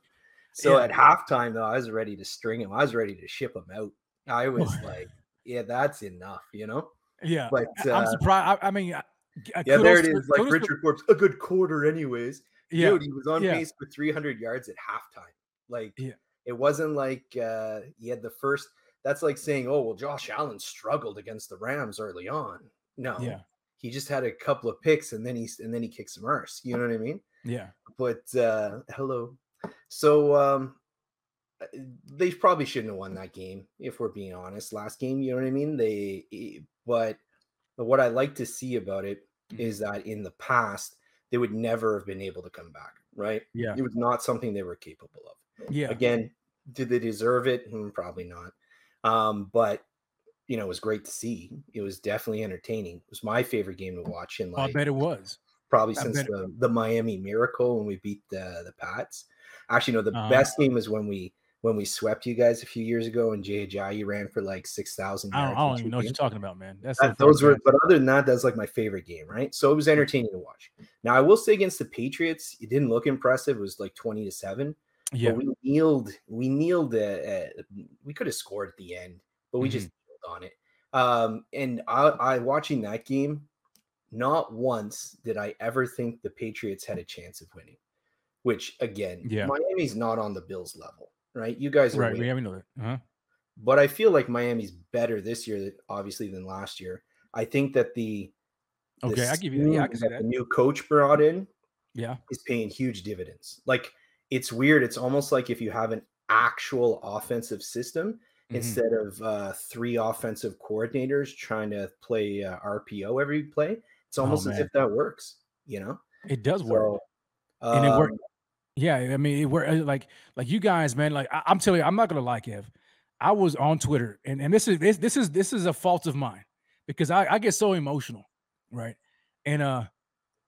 So yeah. at halftime, though, I was ready to string him. I was ready to ship him out. I was like, yeah, that's enough, you know? Yeah. But uh, I'm surprised. I, I, mean, Uh, Yeah, there it. Like kudos to- Richard Forbes, a good quarter, anyways. Yeah, Dude, he was on yeah. pace for 300 yards at halftime. Like, Yeah. it wasn't like uh, he had the first. That's like saying, oh, well, Josh Allen struggled against the Rams early on. No, Yeah, he just had a couple of picks and then he's and then he kicked some arse. You know what I mean? yeah. But uh, hello. So um, uh, they probably shouldn't have won that game if we're being honest. Last game, you know what I mean? They, eh, but what I like to see about it Mhm. is that in the past they would never have been able to come back. Right? Yeah. It was not something they were capable of. Yeah. Again, did they deserve it? Hmm, probably not. Um, but you know, it was great to see. It was definitely entertaining. It was my favorite game to watch in life. I bet it was. probably I since the, the Miami Miracle when we beat the the Pats. Actually, no, the Uh-huh. best game was when we when we swept you guys a few years ago and Jay Ajayi ran for like six thousand I don't, I don't even know what you're talking about, man. That's That- those were, but other than that, that's like my favorite game, right? So it was entertaining to watch. Now I will say against the Patriots, it didn't look impressive. It was like twenty to seven. yeah. But we kneeled. We kneeled. Uh, uh, we could have scored at the end, but we Mhm. just kneeled on it. Um, and I, I watching that game, not once did I ever think the Patriots had a chance of winning. Which again, Yeah. Miami's not on the Bills level, right? You guys are right. way We have know that. Uh-huh. but I feel like Miami's better this year, obviously, than last year. I think that the the Okay, I give you. Yeah, I can see that the new coach brought in Yeah. is paying huge dividends. Like it's weird. It's almost like if you have an actual offensive system Mhm. instead of uh, three offensive coordinators trying to play uh, RPO every play. It's Oh, almost as if that works. You know, It does work. So, And it worked. Yeah, I mean, we're like, like you guys, man. Like, I, I'm telling you, I'm not gonna lie, Kev. I was on Twitter, and and this is this this is this is a fault of mine because I I get so emotional, right? And uh,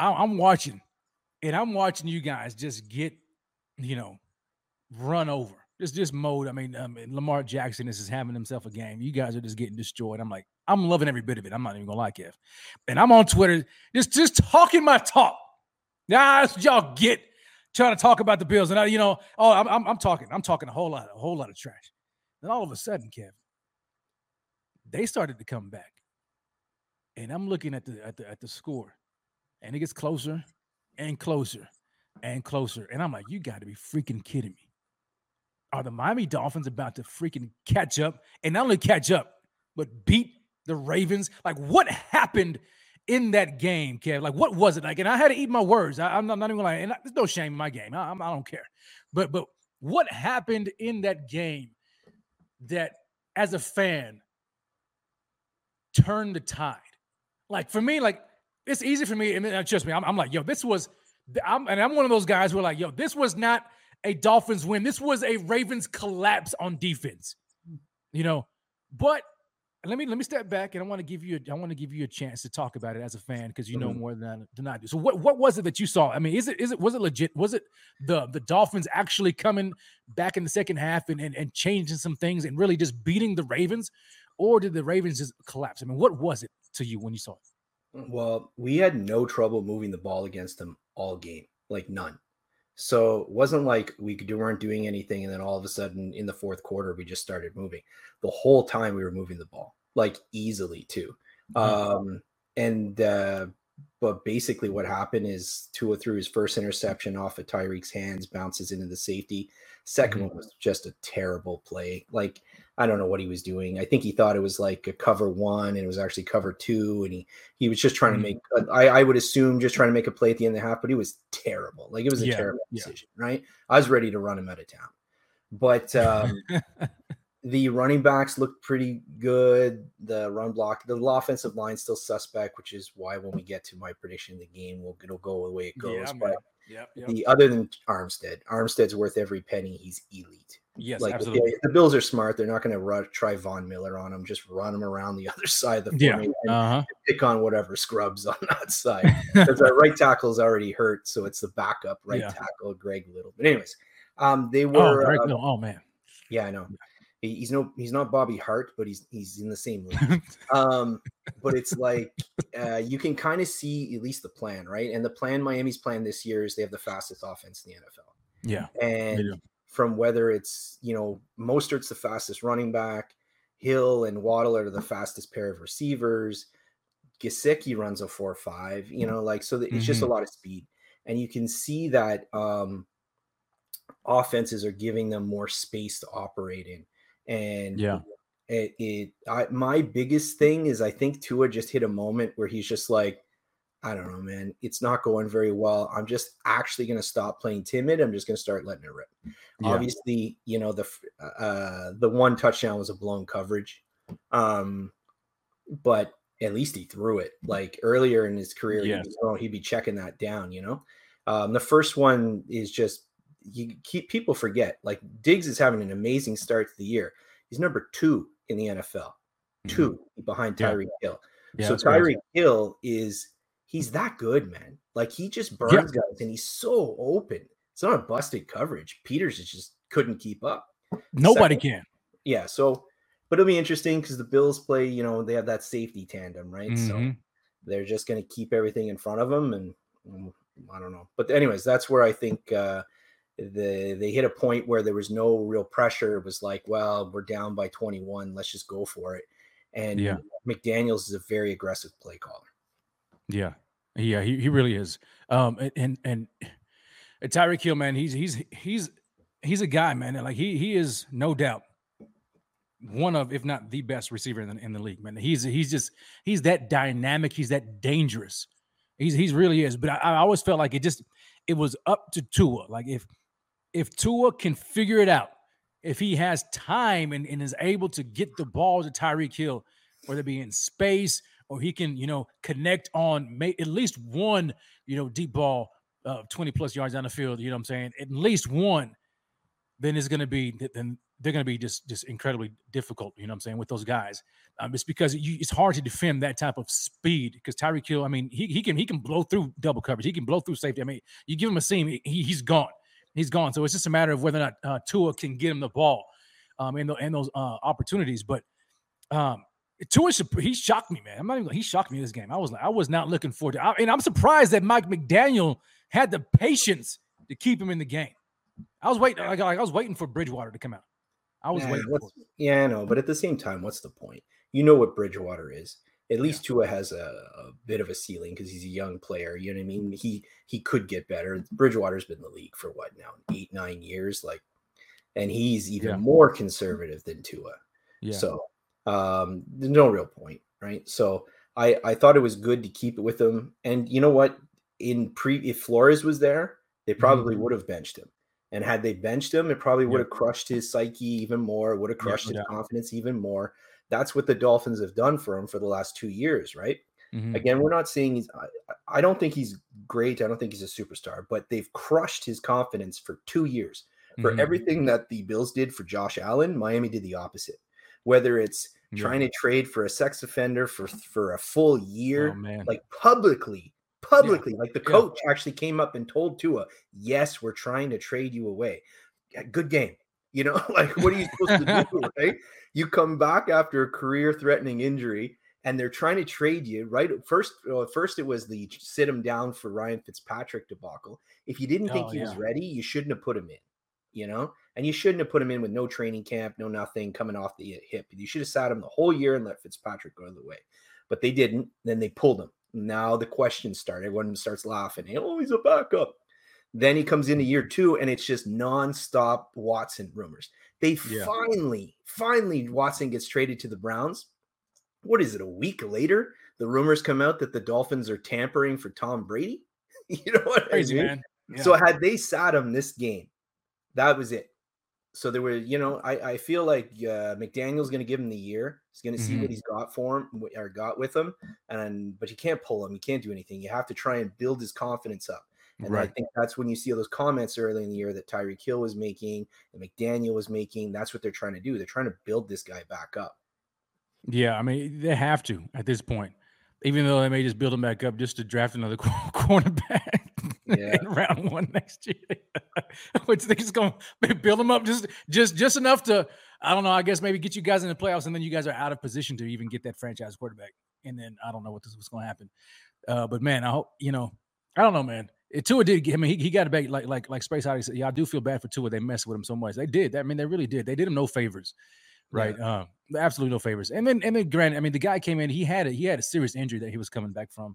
I, I'm watching, and I'm watching you guys just get, you know, run over. Just this mode. I mean, um, Lamar Jackson is just having himself a game. You guys are just getting destroyed. I'm like, I'm loving every bit of it. I'm not even gonna lie, Kev. And I'm on Twitter, just just talking my talk. Nah, y'all get trying to talk about the Bills. And I, you know, oh, I'm, I'm I'm talking, I'm talking a whole lot, a whole lot of trash. Then all of a sudden, Kev, they started to come back, and I'm looking at the at the at the score, and it gets closer and closer and closer, and I'm like, you got to be freaking kidding me! Are the Miami Dolphins about to freaking catch up, and not only catch up, but beat the Ravens? Like, what happened? In that game, Kev, like what was it like? And I had to eat my words. I, am not, not even gonna lie, and I, there's no shame in my game. I, I don't care. But but what happened in that game that, as a fan, turned the tide? Like for me, like it's easy for me. And uh, trust me, I'm, I'm like, yo, this was, I'm, and I'm one of those guys who are like, yo, this was not a Dolphins win. This was a Ravens collapse on defense. You know, but let me let me step back and I want to give you a, I want to give you a chance to talk about it as a fan because you know Mhm. more than I, than I do. So what what was it that you saw? I mean, is it is it was it legit? Was it the the Dolphins actually coming back in the second half and and, and changing some things and really just beating the Ravens, or did the Ravens just collapse? I mean, what was it to you when you saw it? Well, we had no trouble moving the ball against them all game, like none. So it wasn't like we weren't doing anything, and then all of a sudden in the fourth quarter we just started moving. The whole time we were moving the ball, like easily too. Um, and uh, but basically what happened is Tua threw his first interception off of Tyreek's hands, bounces into the safety. 2nd Mhm. one was just a terrible play. Like I don't know what he was doing. I think he thought it was like a cover one, and it was actually cover two, and he he was just trying to make. I I would assume just trying to make a play at the end of the half, but it was terrible. Like it was a Yeah, terrible yeah. decision, right? I was ready to run him out of town, but um, the running backs looked pretty good. The run block, the offensive line still suspect, which is why when we get to my prediction of the game, we'll it'll go the way it goes. Yeah, but Yep, the other than Armstead, Armstead's worth every penny. He's elite. Yes, like absolutely. the, the Bills are smart, they're not going to try Von Miller on him. Just run him around the other side of the Yeah, uh-huh. pick on whatever scrubs on that side. Because our right tackle is already hurt, so it's the backup right Yeah. tackle, Greg Little. But anyways, um, they Oh, were. Greg uh, Little. oh man. yeah, I know. He- He's no, he's not Bobby Hart, but he's he's in the same league. um, but it's like uh, you can kind of see at least the plan, right? And the plan, Miami's plan this year is they have the fastest offense in the NFL. Yeah. And. From whether it's you know Mostert's the fastest running back, Hill and Waddle are the fastest pair of receivers. Gesicki runs a four five, you know, like so that it's just a Mhm. lot of speed, and you can see that um, offenses are giving them more space to operate in, and Yeah. it, it I, my biggest thing is I think Tua just hit a moment where he's just like, I don't know, man, it's not going very well. I'm just actually going to stop playing timid. I'm just going to start letting it rip. Yeah. Obviously, you know the uh the one touchdown was a blown coverage, um, but at least he threw it. Like earlier in his career, Yes. he'd, be, throwing- he'd be checking that down. You know, um, the first one is just you keep people forget. Like Diggs is having an amazing start to the year. He's number two in the NFL, two behind Mm-hmm. Yeah. Tyreek Hill. Yeah, so. Tyreek Hill is he's that good, man. Like he just burns guys and he's so open. It's not a busted coverage. Peters just couldn't keep up. Nobody Second- can. Yeah, so but it'll be interesting because the Bills play, you know, they have that safety tandem, right? So Mhm. they're just going to keep everything in front of them, and mm, I don't know. But anyways, that's where I think uh, the they hit a point where there was no real pressure. It was like, well, we're down by 21, let's just go for it. And Yeah. McDaniel's is a very aggressive play caller. Yeah, yeah, he, he really is. Um, and and, and Tyreek Hill, man, he's he's he's he's a guy, man. Like he he is no doubt one of, if not the best receiver in the, in the league, man. He's he's just he's that dynamic. He's that dangerous. He's he's really is. But I, I always felt like it just it was up to Tua. Like if if Tua can figure it out, if he has time and, and is able to get the ball to Tyreek Hill, whether it be in space or he can, you know, connect on ma- at least one, you know, deep ball uh, 20 plus yards down the field, you know what I'm saying? At least one, then it's going to be, then they're going to be just, just incredibly difficult, you know what I'm saying, with those guys. Um, it's because you, it's hard to defend that type of speed because Tyreek Hill, I mean, he, he can he can blow through double coverage. He can blow through safety. I mean, you give him a seam, he, he's gone. He's gone. So it's just a matter of whether or not uh, Tua can get him the ball um, in, the, in those uh, opportunities. But um, Tua, he shocked me, man. I'm not even. He shocked me this game. I was like, I was not looking forward to. I, and I'm surprised that Mike McDaniel had the patience to keep him in the game. I was waiting. Like, I was waiting for Bridgewater to come out. I was Nah, waiting. Yeah, I know, but at the same time, what's the point? You know what Bridgewater is. At least Tua has a, a bit of a ceiling because he's a young player. You know what I mean? He he could get better. Bridgewater's been in the league for what now, eight nine years, like, and he's even Yeah. more conservative than Tua. Yeah. So um, there's no real point, right? So I I thought it was good to keep it with him. And you know what? In pre, if Flores was there, they probably Mm-hmm. would have benched him. And had they benched him, it probably would have crushed his psyche even more. Would have crushed no his confidence even more. That's what the Dolphins have done for him for the last two years, right? Mhm. Again, we're not saying he's. I, I don't think he's great. I don't think he's a superstar, but they've crushed his confidence for two years. For Mhm. everything that the Bills did for Josh Allen, Miami did the opposite. Whether it's Yeah. trying to trade for a sex offender for for a full oh, year, Oh, like publicly, publicly, like the coach actually came up and told Tua, "Yes, we're trying to trade you away." Yeah, good game. You know, like what are you supposed to do, right? You come back after a career-threatening injury, and they're trying to trade you. Right first, well, first it was the sit him down for Ryan Fitzpatrick debacle. If you didn't oh, think Oh, he was ready, you shouldn't have put him in. You know, and you shouldn't have put him in with no training camp, no nothing coming off the hip. You should have sat him the whole year and let Fitzpatrick go the way. But they didn't. Then they pulled him. Now the questions start. Everyone starts laughing. Oh, he's a backup. Then he comes into year two, and it's just nonstop Watson rumors. They Yeah. finally, finally, Watson gets traded to the Browns. What is it? A week later, the rumors come out that the Dolphins are tampering for Tom Brady. you know what Crazy, I mean? man. Yeah. So had they sat him this game, that was it. So there were, you know, I, I feel like uh, McDaniel's going to give him the year. He's going to see Mhm. what he's got for him or got with him, and but you can't pull him. You can't do anything. You have to try and build his confidence up. And I think that's when you see all those comments early in the year that Tyreek Hill was making, and McDaniel was making. That's what they're trying to do. They're trying to build this guy back up. Yeah, I mean they have to at this point, even though they may just build him back up just to draft another cornerback Yeah. in round one next year. Which they're just gonna build them up just just just enough to I don't know. I guess maybe get you guys in the playoffs, and then you guys are out of position to even get that franchise quarterback. And then I don't know what this was to happen. Uh, but man, I hope you know. I don't know, man. It, Tua did. get- I mean, he, he got it back. Like like like Space Oddity said. Yeah, I do feel bad for Tua. They messed with him so much. They did. I mean, they really did. They did him no favors, right? Um, absolutely no favors. And then and then, granted, I mean, the guy came in. He had a he had a serious injury that he was coming back from.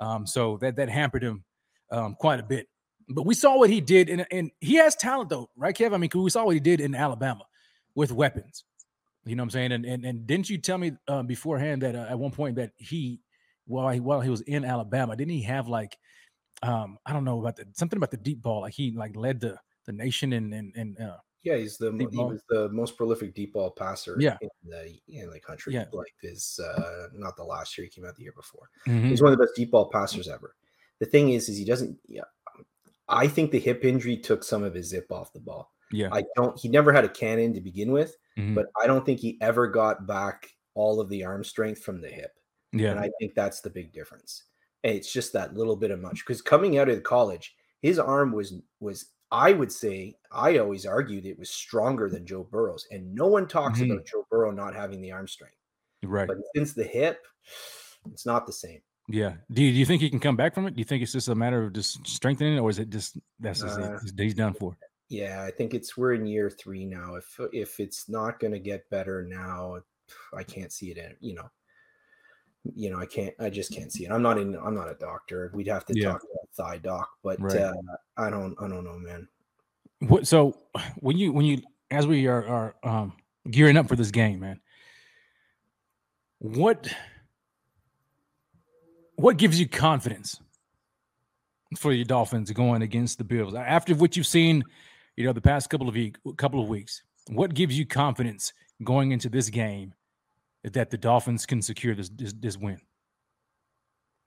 Um, so that that hampered him um, quite a bit. But we saw what he did, and and he has talent though, right, Kev? I mean, we saw what he did in Alabama with weapons. You know what I'm saying? And and, and didn't you tell me uh, beforehand that uh, at one point that he, while he while he was in Alabama, didn't he have like, um, I don't know about the something about the deep ball, like he like led the the nation and and and uh, Yeah, he's the he was the most prolific deep ball passer Yeah. in the in the country. Yeah. Like his uh not the last year he came out the year before. Mhm. He's one of the best deep ball passers ever. The thing is, is he doesn't yeah. I think the hip injury took some of his zip off the ball. yeah, I don't he never had a cannon to begin with, Mhm. but I don't think he ever got back all of the arm strength from the hip. yeah, And I think that's the big difference. And it's just that little bit of much because coming out of college, his arm was was I would say I always argued it was stronger than Joe Burrow's, and no one talks Mhm. about Joe Burrow not having the arm strength. right. But since the hip, it's not the same. Yeah. Do you, do you think he can come back from it? Do you think it's just a matter of just strengthening, it, or is it just that's just Uh, it? He's- done for. Yeah, I think it's we're in year three now. If if it's not going to get better now, I can't see it. In, you know, you know, I can't. I just can't see it. I'm not in. I'm not a doctor. We'd have to Yeah. talk about thigh doc, but Right. uh, I don't. I don't know, man. What so when you when you as we are are um gearing up for this game, man, what what gives you confidence for your Dolphins going against the Bills after what you've seen, you know, the past couple of week couple of weeks? What gives you confidence going into this game that the Dolphins can secure this this, this win?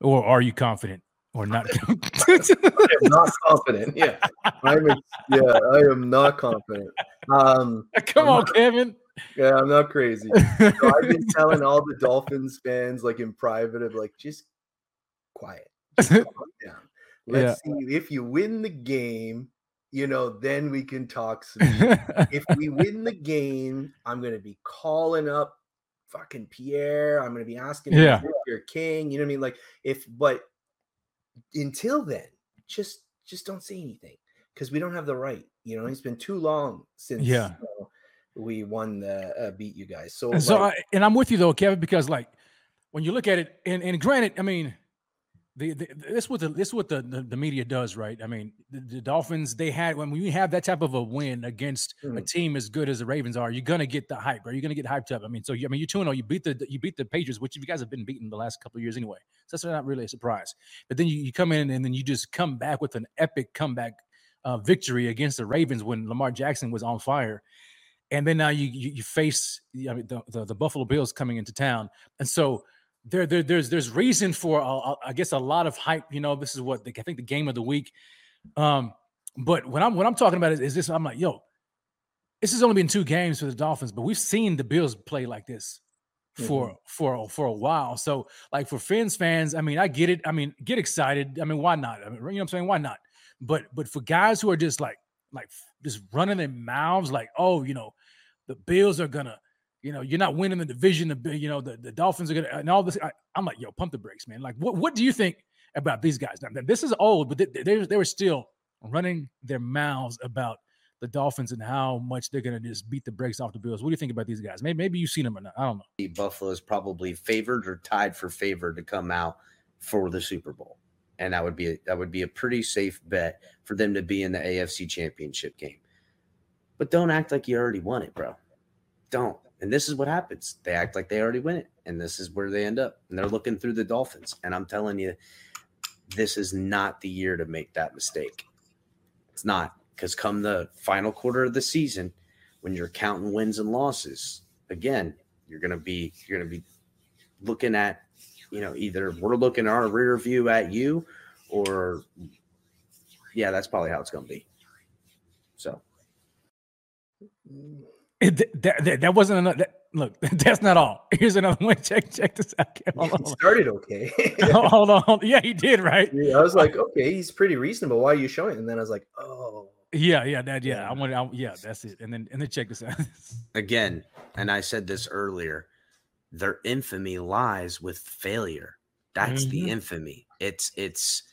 Or are you confident or not? Not confident. Yeah, I'm. A, yeah, I am not confident. Um, Come I'm on, not- Kevin. Yeah, I'm not crazy. So I've been telling all the Dolphins fans, like in private, of like just quiet, just down. Let's see if you win the game. You know, then we can talk. If we win the game, I'm gonna be calling up fucking Pierre. I'm gonna be asking Yeah. if you're king. You know what I mean? Like if, but until then, just just don't say anything because we don't have the right. You know, it's been too long since Yeah. you know, we won the uh, beat you guys. So, And so, like, I, and I'm with you though, Kevin, because like when you look at it, and, and granted, I mean, the, the this what the this what the, the the media does, right? I mean, the, the Dolphins they had when we have that type of a win against a Mhm. team as good as the Ravens are, you're gonna get the hype, right? You're gonna get hyped up. I mean, so you, I mean, you two and oh, you beat the you beat the Patriots, which you guys have been beaten the last couple of years anyway. So that's not really a surprise. But then you, you come in and then you just come back with an epic comeback uh, victory against the Ravens when Lamar Jackson was on fire and then now you you, you face I mean, the, the the Buffalo Bills coming into town, and so there, there there's there's reason for uh, I guess a lot of hype. You know, this is what the, I think the game of the week. Um, but when I'm what I'm talking about is, is this. I'm like, yo, this has only been two games for the Dolphins, but we've seen the Bills play like this for for for a while. So like for Fins fans, I mean, I get it. I mean, get excited. I mean, why not? I mean, you know what I'm saying? Why not? But but for guys who are just like like just running their mouths, like, oh, you know, the Bills are gonna, you know, you're not winning the division. The you know the, the Dolphins are gonna and all this. I, I'm like, yo, pump the brakes, man. Like, what what do you think about these guys? Now, this is old, but they, they, they were still running their mouths about the Dolphins and how much they're gonna just beat the brakes off the Bills. What do you think about these guys? Maybe maybe you've seen them or not. I don't know. Buffalo is probably favored or tied for favor to come out for the Super Bowl, and that would be a, that would be a pretty safe bet for them to be in the AFC Championship game. But don't act like you already won it, bro. Don't. And this is what happens. They act like they already win it, and this is where they end up. And they're looking through the Dolphins. And I'm telling you, this is not the year to make that mistake. It's not because come the final quarter of the season, when you're counting wins and losses, again, you're gonna be you're gonna be looking at, you know, either we're looking our rear view at you, or yeah, that's probably how it's to be. So mm. It, that, that, that wasn't enough. That, look, that's not all. Here's another one. Check check this out. Kev. Hold on, He started okay. hold on, hold on. Yeah, he did right. Yeah, I was like, okay, he's pretty reasonable. Why are you showing? And then I was like, oh, Yeah, yeah, that yeah. I want. I, yeah, that's it. And then and then check this out. again, and I said this earlier, their infamy lies with failure. That's Mhm. the infamy. It's it's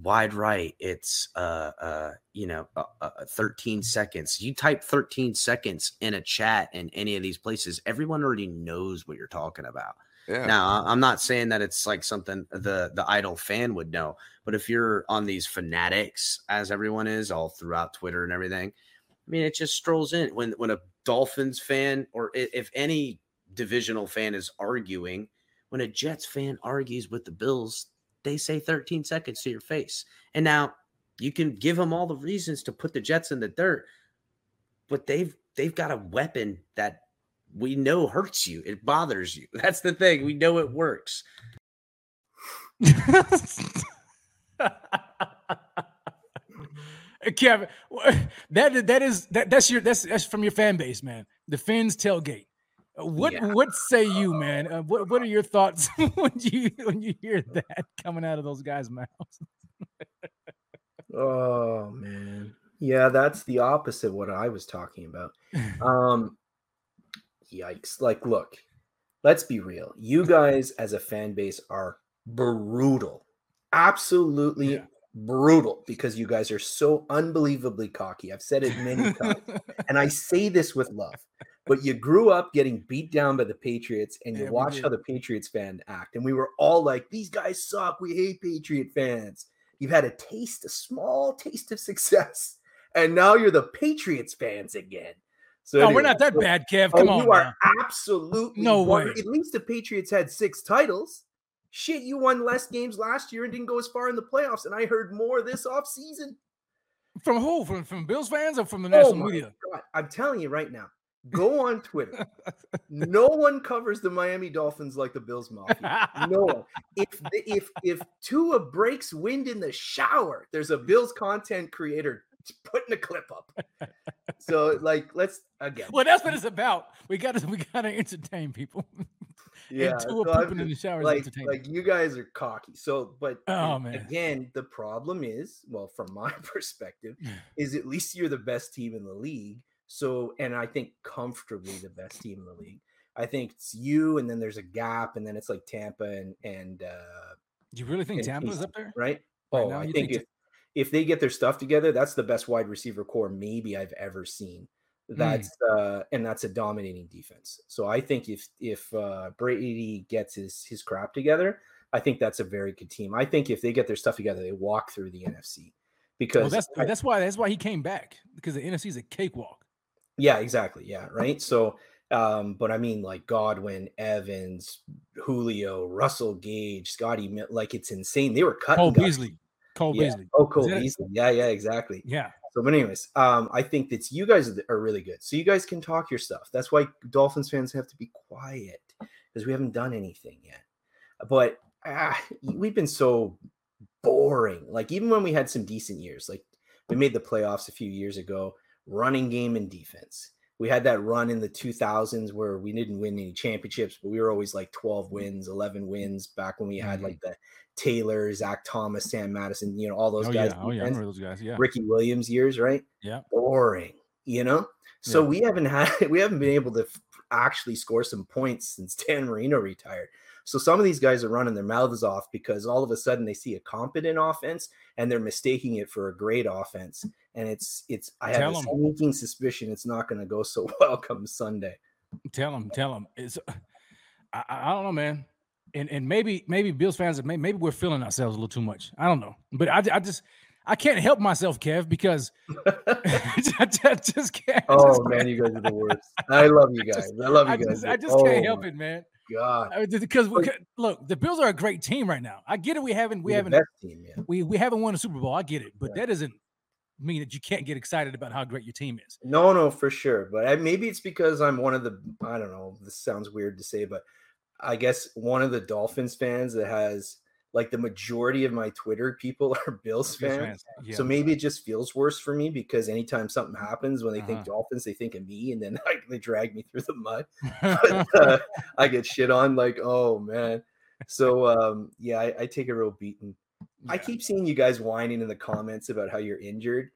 wide right. It's uh uh you know uh, uh, 13 seconds. You type 13 seconds in a chat in any of these places, everyone already knows what you're talking about. Yeah. Now, I'm not saying that it's like something the the idle fan would know, but if you're on these fanatics, as everyone is all throughout Twitter and everything, I mean, it just strolls in when when a Dolphins fan or if any divisional fan is arguing, when a Jets fan argues with the Bills, they say 13 seconds to your face, and now you can give them all the reasons to put the Jets in the dirt, but they've they've got a weapon that we know hurts you. It bothers you. That's the thing. We know it works. Kevin, that that is that that's your that's that's from your fan base, man. The Finns tailgate. Uh, What Yeah. what say you, man? Uh, what what are your thoughts when you when you hear that coming out of those guys' mouths? oh man. Yeah, that's the opposite of what I was talking about. Um yikes. Like, look, let's be real. You guys as a fan base are brutal. Absolutely brutal because you guys are so unbelievably cocky. I've said it many times. and I say this with love. But you grew up getting beat down by the Patriots and you Yeah, watch how the Patriots fan act. And we were all like, these guys suck. We hate Patriot fans. You've had a taste, a small taste of success. And now you're the Patriots fans again. So no, we're not that bad, Kev. Oh, Come on. you are absolutely No way. At least the Patriots had six titles. Shit, you won less games last year and didn't go as far in the playoffs. And I heard more this offseason. From who? From from Bills fans or from the Oh national media? God. I'm telling you right now. Go on Twitter. no one covers the Miami Dolphins like the Bills Mafia. No one. If the- if if Tua breaks wind in the shower, there's a Bills content creator putting a clip up. So like, let's again. Well, that's what it's about. We got to we got to entertain people. Yeah, so pooping in the shower is like, entertaining. like you guys are cocky. So, but Oh, man. again, the problem is, well, from my perspective, is at least you're the best team in the league. So, and I think comfortably the best team in the league. I think it's you, and then there's a gap, and then it's like Tampa and and uh you really think Tampa's Houston, up there? right? Right oh, now, I think think if if they get their stuff together, that's the best wide receiver core maybe I've ever seen. Hmm. That's uh and that's a dominating defense. So I think if if uh Brady gets his his crap together, I think that's a very good team. I think if they get their stuff together, they walk through the NFC because Well, that's I- that's why that's why he came back because the NFC is a cakewalk. Yeah, exactly. Yeah, right. So, um, but I mean, like Godwin, Evans, Julio, Russell Gage, Scotty, like it's insane. They were cutting Cole guys. Beasley. Cole yeah. Beasley. Oh, Cole? Beasley. Yeah, yeah, exactly. Yeah. So, but anyways, um, I think that you guys are really good. So you guys can talk your stuff. That's why Dolphins fans have to be quiet because we haven't done anything yet. But ah, we've been so boring. Like even when we had some decent years, like we made the playoffs a few years ago, running game and defense. We had that run in the 2000s where we didn't win any championships, but we were always like 12 wins, 11 wins back when we had Mhm. like the Taylor, Zach Thomas, Sam Madison, you know, all those Oh guys. yeah. Oh yeah. I remember those guys. Yeah. Ricky Williams years, right? Yeah. Boring, you know? So Yeah. we haven't had we haven't been able to actually score some points since Dan Marino retired. So some of these guys are running their mouths off because all of a sudden they see a competent offense and they're mistaking it for a great offense. And it's it's I have Tell a sneaking suspicion it's not going to go so well come Sunday. Tell them, Tell them. It's. I, I I don't know, man. And and maybe maybe Bills fans maybe, maybe we're feeling ourselves a little too much. I don't know, but I, I just I can't help myself, Kev, because I just, can't. Oh just man, can't- you guys are the worst. I love you I guys. just- I love you I guys. just, I just can't oh help my it, man. God. Uh, I mean, because look, the Bills are a great team right now. I get it. We haven't we haven't team, yeah. we we haven't won a Super Bowl. I get it, but Yeah. that doesn't mean that you can't get excited about how great your team is. No, no, for sure. But I, maybe it's because I'm one of the, I don't know, this sounds weird to say, but I guess one of the Dolphins fans that has like the majority of my Twitter people are Bills fans. fans, yeah. So maybe it just feels worse for me because anytime something happens when they think Uh-huh. Dolphins, they think of me, and then like they drag me through the mud. But, uh, I get shit on like, oh man. So um, yeah, I, I take a real beating. I keep seeing you guys whining in the comments about how you're injured.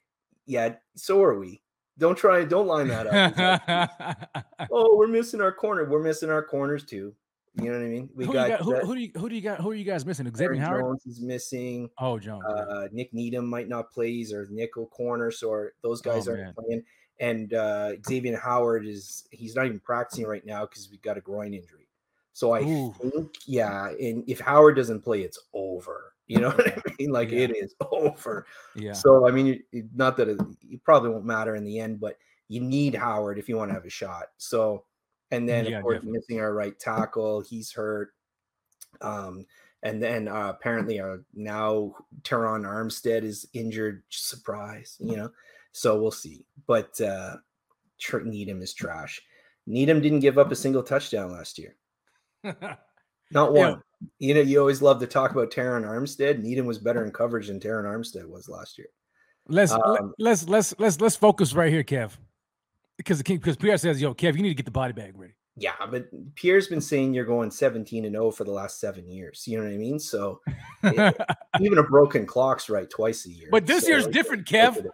Yeah, so are we. Don't try, don't line that up. oh, we're missing our corner. We're missing our corners too. You know what I mean? We who, got, got, who, who do you who do you got who are you guys missing? Xavier Howard. Jones is missing. Oh, Jones. Uh, Nik Needham might not play. He's our nickel corner, so those guys Oh, aren't man. playing. And uh, Xavier Howard is he's not even practicing right now because we got a groin injury. So I Ooh. think, yeah, and if Howard doesn't play, it's over. You know what I mean? Like Yeah. it is over. Yeah. So I mean, not that it, it probably won't matter in the end, but you need Howard if you want to have a shot. So, and then Yeah, of course definitely. missing our right tackle, he's hurt. Um, and then uh, apparently uh, now Terron Armstead is injured. Surprise, you know. So we'll see. But uh, Needham is trash. Needham didn't give up a single touchdown last year. Not Yeah. one. You know, you always love to talk about Terron Armstead. Needham was better in coverage than Terron Armstead was last year. Let's Um, let's let's let's let's focus right here, Kev. Because the king because Pierre says, "Yo, Kev, you need to get the body bag ready." Yeah, but Pierre's been saying you're going 17 and 0 for the last seven years. You know what I mean? So it- even a broken clock's right twice a year. But this So, year's like, different, Kev.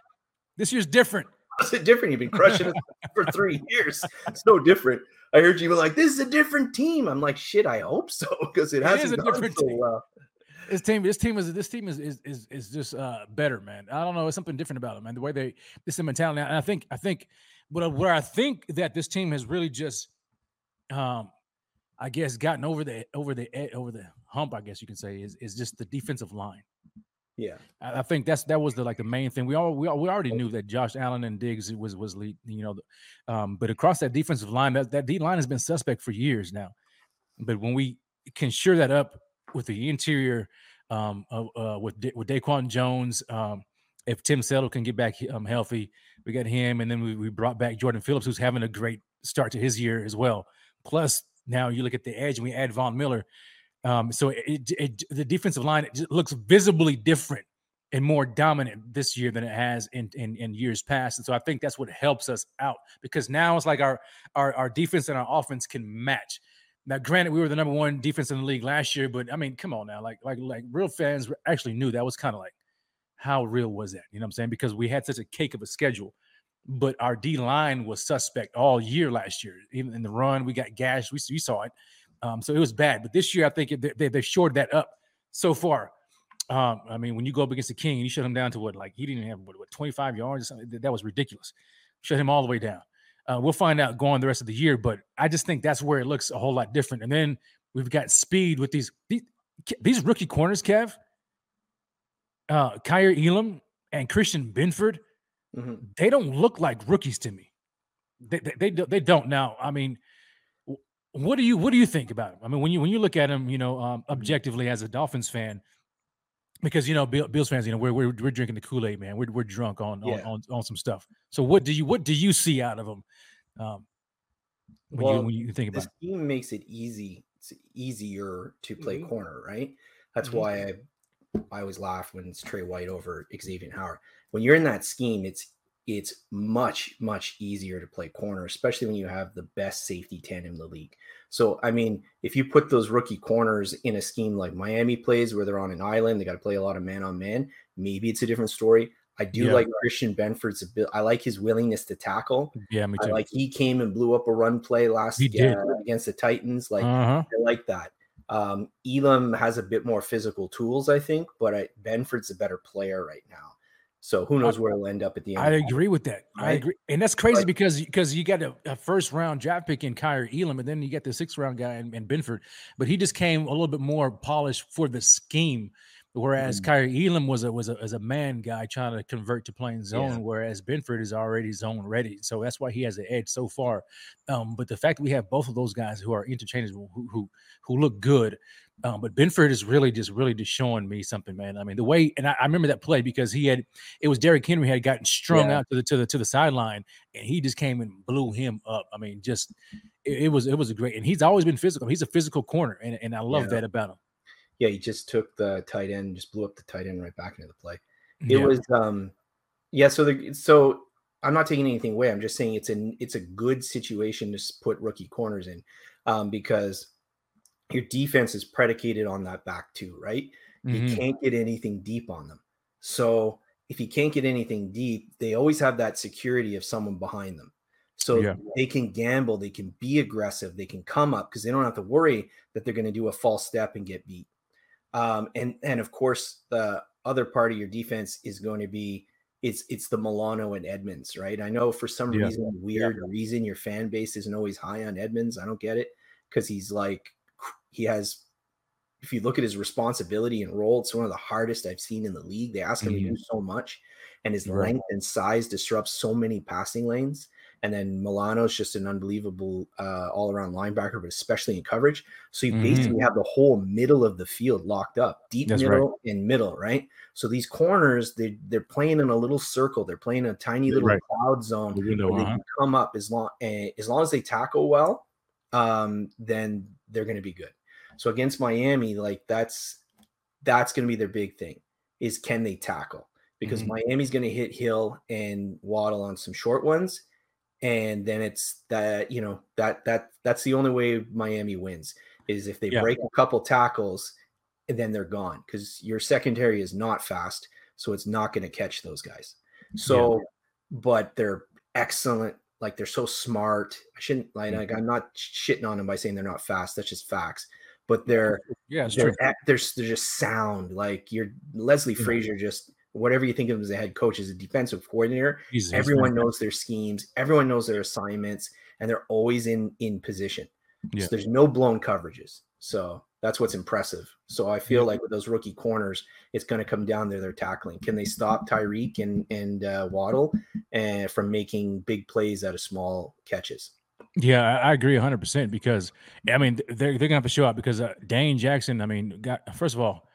This year's different. How's it different? You've been crushing it for three years. It's no different. I heard you were like, "This is a different team." I'm like, "Shit, I hope so," because it It hasn't a different so team. well. This team, this team is this team is is is, is just uh better, man. I don't know, it's something different about it, man. The way they this is mentality. And I think I think what I- where I think that this team has really just um I guess gotten over the over the over the hump, I guess you can say, is is just the defensive line. Yeah, I, I think that's that was the like the main thing. We all we, all, we already knew that Josh Allen and Diggs was was lead, you know, the- um, but across that defensive line, that that D line has been suspect for years now. But when we can shore that up with the interior, um, of, uh, with Da- with Daquan Jones, um, if Tim Settle can get back um healthy, we got him, and then we, we brought back Jordan Phillips, who's having a great start to his year as well. Plus, now you look at the edge, and we add Von Miller. Um, so it, it, the defensive line looks visibly different and more dominant this year than it has in, in in years past. And so I think that's what helps us out because now it's like our our our defense and our offense can match. Now, granted, we were the number one defense in the league last year, but I mean, come on now, like like like real fans actually knew that was kind of like how real was that? You know what I'm saying? Because we had such a cake of a schedule, but our D line was suspect all year last year. Even in the run, we got gashed. We, we saw it. Um, so it was bad. But this year, I think they, they shored that up so far. Um, I mean, when you go up against the King and you shut him down to what, like he didn't even have what, what 25 yards or something. That- That was ridiculous. Shut him all the way down. Uh, we'll find out going the rest of the year, but I just think that's where it looks a whole lot different. And then we've got speed with these these, these rookie corners, Kev. Uh, Kaiir Elam and Christian Benford, Mhm. they don't look like rookies to me. They they they, they don't now. I mean, what do you what do you think about them? I mean, when you when you look at them, you know, um, objectively as a Dolphins fan, because you know Bill, Bills fans, you know, we're we're, we're drinking the Kool Aid, man. We're we're drunk on, Yeah. on on on some stuff. So what do you what do you see out of them? Um, when you Well, when you think about this team makes it easy it's easier to play Mhm. corner, right? That's Mhm. why I I always laugh when it's Tre White over Xavier Howard. When you're in that scheme, it's it's much much easier to play corner, especially when you have the best safety ten in the league. So I mean, if you put those rookie corners in a scheme like Miami plays, where they're on an island, they got to play a lot of man on man. Maybe it's a different story. I do Yeah. like Christian Benford's ability. I like his willingness to tackle. yeah, me I too. like he came and blew up a run play last He uh, against the Titans. Like uh-huh. I like that. Um, Elam has a bit more physical tools, I think, but I, Benford's a better player right now. So who knows where he'll end up at the end? I agree with that. I agree, and that's crazy because because you got a, a first round draft pick in Kaiir Elam, and then you get the sixth round guy in, in Benford, but he just came a little bit more polished for the scheme. Whereas Mhm. Kaiir Elam was a was a, was a man guy trying to convert to playing zone, Yeah. whereas Benford is already zone ready. So that's why he has an edge so far. Um, but the fact that we have both of those guys who are interchangeable, who who, who look good, um, but Benford is really just really just showing me something, man. I mean, the way and I, I remember that play because he had it was Derrick Henry had gotten strung Yeah. out to the to the to the sideline, and he just came and blew him up. I mean, just it, it was it was a great, and he's always been physical. He's a physical corner, and, and I love Yeah. that about him. Yeah, he just took the tight end, just blew up the tight end right back into the play. It Yeah. was um yeah, so the so I'm not taking anything away. I'm just saying it's an it's a good situation to put rookie corners in um because your defense is predicated on that back two, right? You Mhm. can't get anything deep on them. So if you can't get anything deep, they always have that security of someone behind them. So Yeah. they can gamble, they can be aggressive, they can come up because they don't have to worry that they're going to do a false step and get beat. Um, and and of course, the other part of your defense is going to be it's it's the Milano and Edmunds, right? I know for some Yeah. reason, weird reason, your fan base isn't always high on Edmunds. I don't get it because he's like he has. If you look at his responsibility and role, it's one of the hardest I've seen in the league. They ask him to do so much, and his Right. length and size disrupts so many passing lanes. And then Milano's just an unbelievable uh, all-around linebacker, but especially in coverage. So you Mhm. basically have the whole middle of the field locked up, deep That's right. middle and middle, right? So these corners, they they're playing in a little circle. They're playing a tiny little Right. cloud zone The window, they uh-huh. can come up as long eh, as long as they tackle well, um, then they're going to be good. So against Miami, like that's that's going to be their big thing is can they tackle? Because Mhm. Miami's going to hit Hill and Waddle on some short ones, and then it's that you know that that that's the only way Miami wins is if they Yeah. break a couple tackles and then they're gone because your secondary is not fast, so it's not going to catch those guys. So, but they're excellent. Like they're so smart. I shouldn't like, mm-hmm. like I'm not shitting on them by saying they're not fast. That's just facts. But they're Yeah, they're, true. they're they're just sound. Like you're Leslie Yeah. Frazier. Just whatever you think of as a head coach, as a defensive coordinator, everyone knows their schemes. Everyone knows their assignments, and they're always in in position. Yeah. So there's no blown coverages. So that's what's impressive. So I feel Yeah. like with those rookie corners, it's going to come down to their tackling. Can they stop Tyreek and and uh, Waddle and from making big plays out of small catches? Yeah, I agree 100% because I mean they're they're gonna have to show up because uh, Dane Jackson. I mean, got first of all,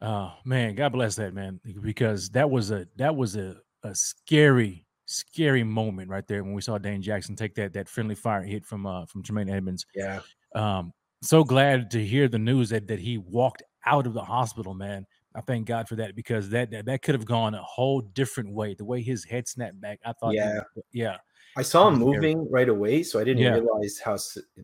uh, man, God bless that man because that was a that was a a scary scary moment right there when we saw Dane Jackson take that that friendly fire hit from uh from Tremaine Edmunds. Yeah. Um, so glad to hear the news that that he walked out of the hospital, man. I thank God for that because that that, that could have gone a whole different way. The way his head snapped back, I thought, Yeah. yeah. I saw him was scary. moving right away, so I didn't Yeah. realize how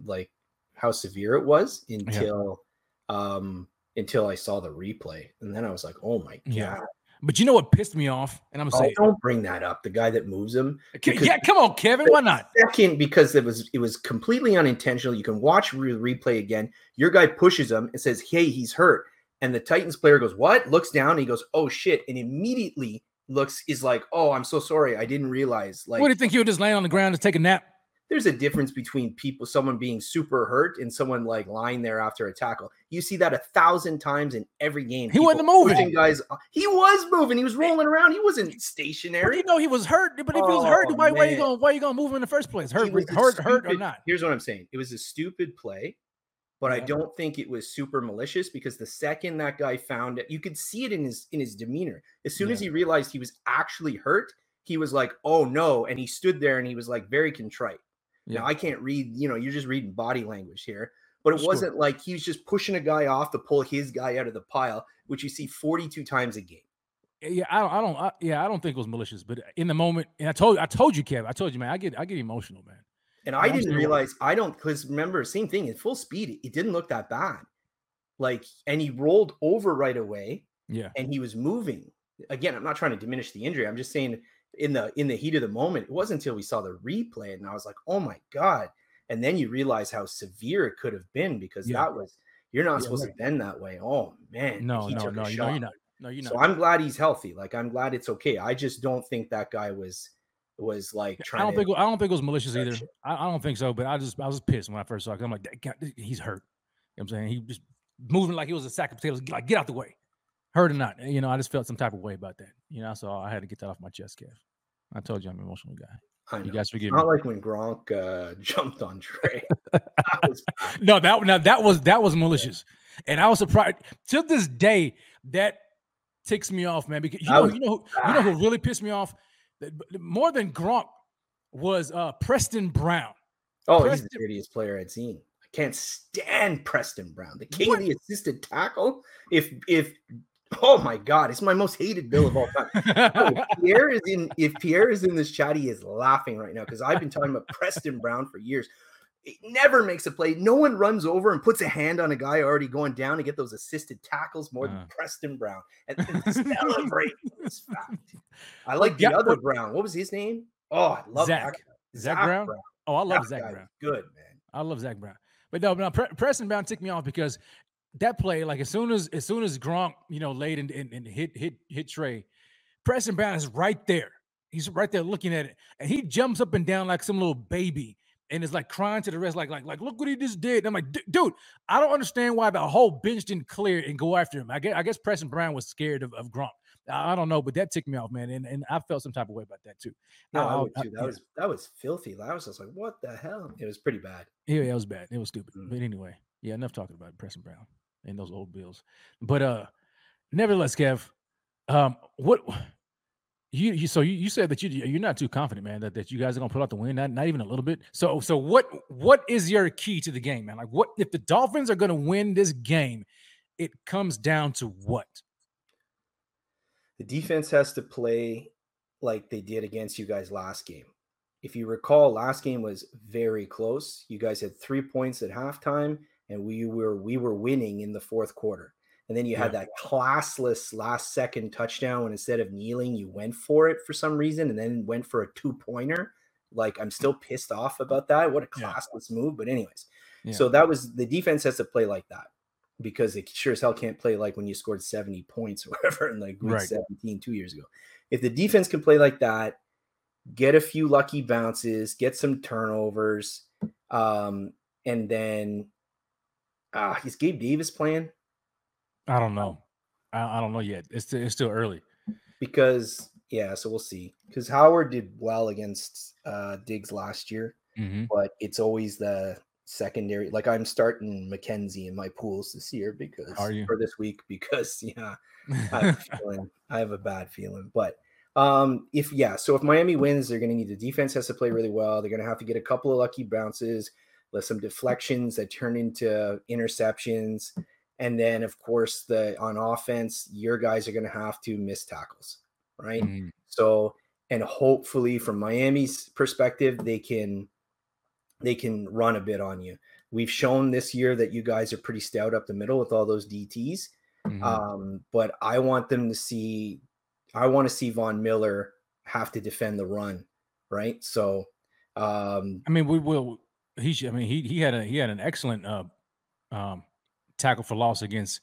like how severe it was until um until I saw the replay, and then I was like, "Oh my god!" Yeah. But you know what pissed me off? And I'm Oh, say, don't bring that up. The guy that moves him. Uh, yeah, come on, Kevin. Why not? Second, because it was it was completely unintentional. You can watch re- replay again. Your guy pushes him and says, "Hey, he's hurt." And the Titans player goes, "What?" Looks down. And he goes, "Oh shit!" And immediately looks is like, "Oh, I'm so sorry. I didn't realize." Like, what do you think? You would just laying on the ground to take a nap? There's a difference between people, someone being super hurt and someone like lying there after a tackle. You see that a thousand times in every game. He wasn't moving. Guys, he was moving. He was rolling around. He wasn't But stationary. you know he was hurt. But if he was oh, hurt, Oh, why, are you going? Why are you going to move him in the first place? Hurt, was a hurt, hurt or not? Here's what I'm saying. It was a stupid play, but I don't think it was super malicious because the second that guy found it, you could see it in his in his demeanor. As soon as he realized he was actually hurt, he was like, "Oh no!" And he stood there and he was like very contrite. Yeah. Now I can't read, you know, you're just reading body language here, but it Sure. wasn't like he was just pushing a guy off to pull his guy out of the pile, which you see 42 times a game. Eh, yeah, I don't, I don't, I, yeah, I don't think it was malicious. But in the moment, and I told, you I told you, Kevin, I told you, man, I get, I get emotional, man. And I'm I didn't realize I don't because remember, same thing in full speed, it didn't look that bad. Like, and he rolled over right away Yeah, and he was moving. Again, I'm not trying to diminish the injury. I'm just saying in the in the heat of the moment, it wasn't until we saw the replay and I was like, oh my God. And then you realize how severe it could have been because Yeah. that was you're not Yeah, supposed right. to bend that way. Oh man. no, no, no, you know, you're not, no, you're not. So I'm glad he's healthy. Like I'm glad it's okay. I just don't think that guy was was like trying. I don't to think, I don't think it was malicious either. I, I don't think so. But I just, I was pissed when I first saw it. I'm like, "That guy- he's hurt. You know what I'm saying he just moving like he was a sack of potatoes. Like, get out the way, hurt or not. You know, I just felt some type of way about that. You know, so I had to get that off my chest, Kev. I told you I'm an emotional guy. I You guys forgive Not me. like when Gronk uh, jumped on Trey. was. No, that now that was that was malicious, and I was surprised. To this day, that ticks me off, man. Because you know, was you know, who- you know who really pissed me off more than Gronk was uh Preston Brown. Oh, he's the dirtiest player I'd seen. I can't stand Preston Brown, the king of the assisted tackle. If if oh my god, it's my most hated bill of all time. if Pierre is in if Pierre is in this chat, he is laughing right now because I've been talking about Preston Brown for years. It never makes a play. No one runs over and puts a hand on a guy already going down to get those assisted tackles more than Uh. Preston Brown and, and celebrate this fact. I like the yeah, other but- Brown. What was his name? Oh, I love Zach. guy. Zach, Brown? Oh, I love That Zach Brown. Good man. I love Zach Brown. But no, no, Pre- Preston Brown ticked me off because that play, like as soon as as soon as Gronk, you know, laid and, and, and hit hit hit Trey, Preston Brown is right there. He's right there looking at it, and he jumps up and down like some little baby, and is like crying to the rest, like like like look what he just did. And I'm like, dude, I don't understand why the whole bench didn't clear and go after him. I guess I guess Preston Brown was scared of, of Gronk. I I don't know, but that ticked me off, man, and and I felt some type of way about that too. No, I I- would I- too. That yeah. was that was filthy. I was just like, what the hell? It was pretty bad. Yeah, it was bad. It was stupid. Mm. But anyway, yeah, enough talking about Preston Brown and those old Bills. But uh nevertheless, Kev, um, what you, you so you, you said that you you're not too confident, man, that, that you guys are gonna pull out the win, not not even a little bit. So so what what is your key to the game, man? Like what if the Dolphins are gonna win this game, it comes down to what? The defense has to play like they did against you guys last game. If you recall, last game was very close. You guys had three points at halftime, and we were we were winning in the fourth quarter. And then you had that classless last second touchdown when instead of kneeling, you went for it for some reason and then went for a two pointer. Like I'm still pissed off about that. What a Yeah. classless move. But anyways, Yeah. so that was the defense has to play like that because it sure as hell can't play like when you scored 70 points or whatever in like week Right. 17 two years ago. If the defense can play like that, get a few lucky bounces, get some turnovers, um, and then uh is Gabe Davis playing? I don't know. I, I don't know yet. It's still, it's still early. Because yeah, so we'll see. Because Howard did well against uh Diggs last year, Mhm. but it's always the secondary. Like I'm starting McKenzie in my pools this year because Are you? for this week because yeah, I have a feeling I have a bad feeling. But um if yeah, so if Miami wins, they're gonna need the defense has to play really well. They're gonna have to get a couple of lucky bounces, let some deflections that turn into interceptions. And then of course the on offense, your guys are gonna have to miss tackles, right? Mhm. So and hopefully from Miami's perspective, they can they can run a bit on you. We've shown this year that you guys are pretty stout up the middle with all those DTs. Mhm. Um, but I want them to see, I want to see Von Miller have to defend the run, right? So, um, I mean, we will. He. I mean, he he had a he had an excellent uh, um, tackle for loss against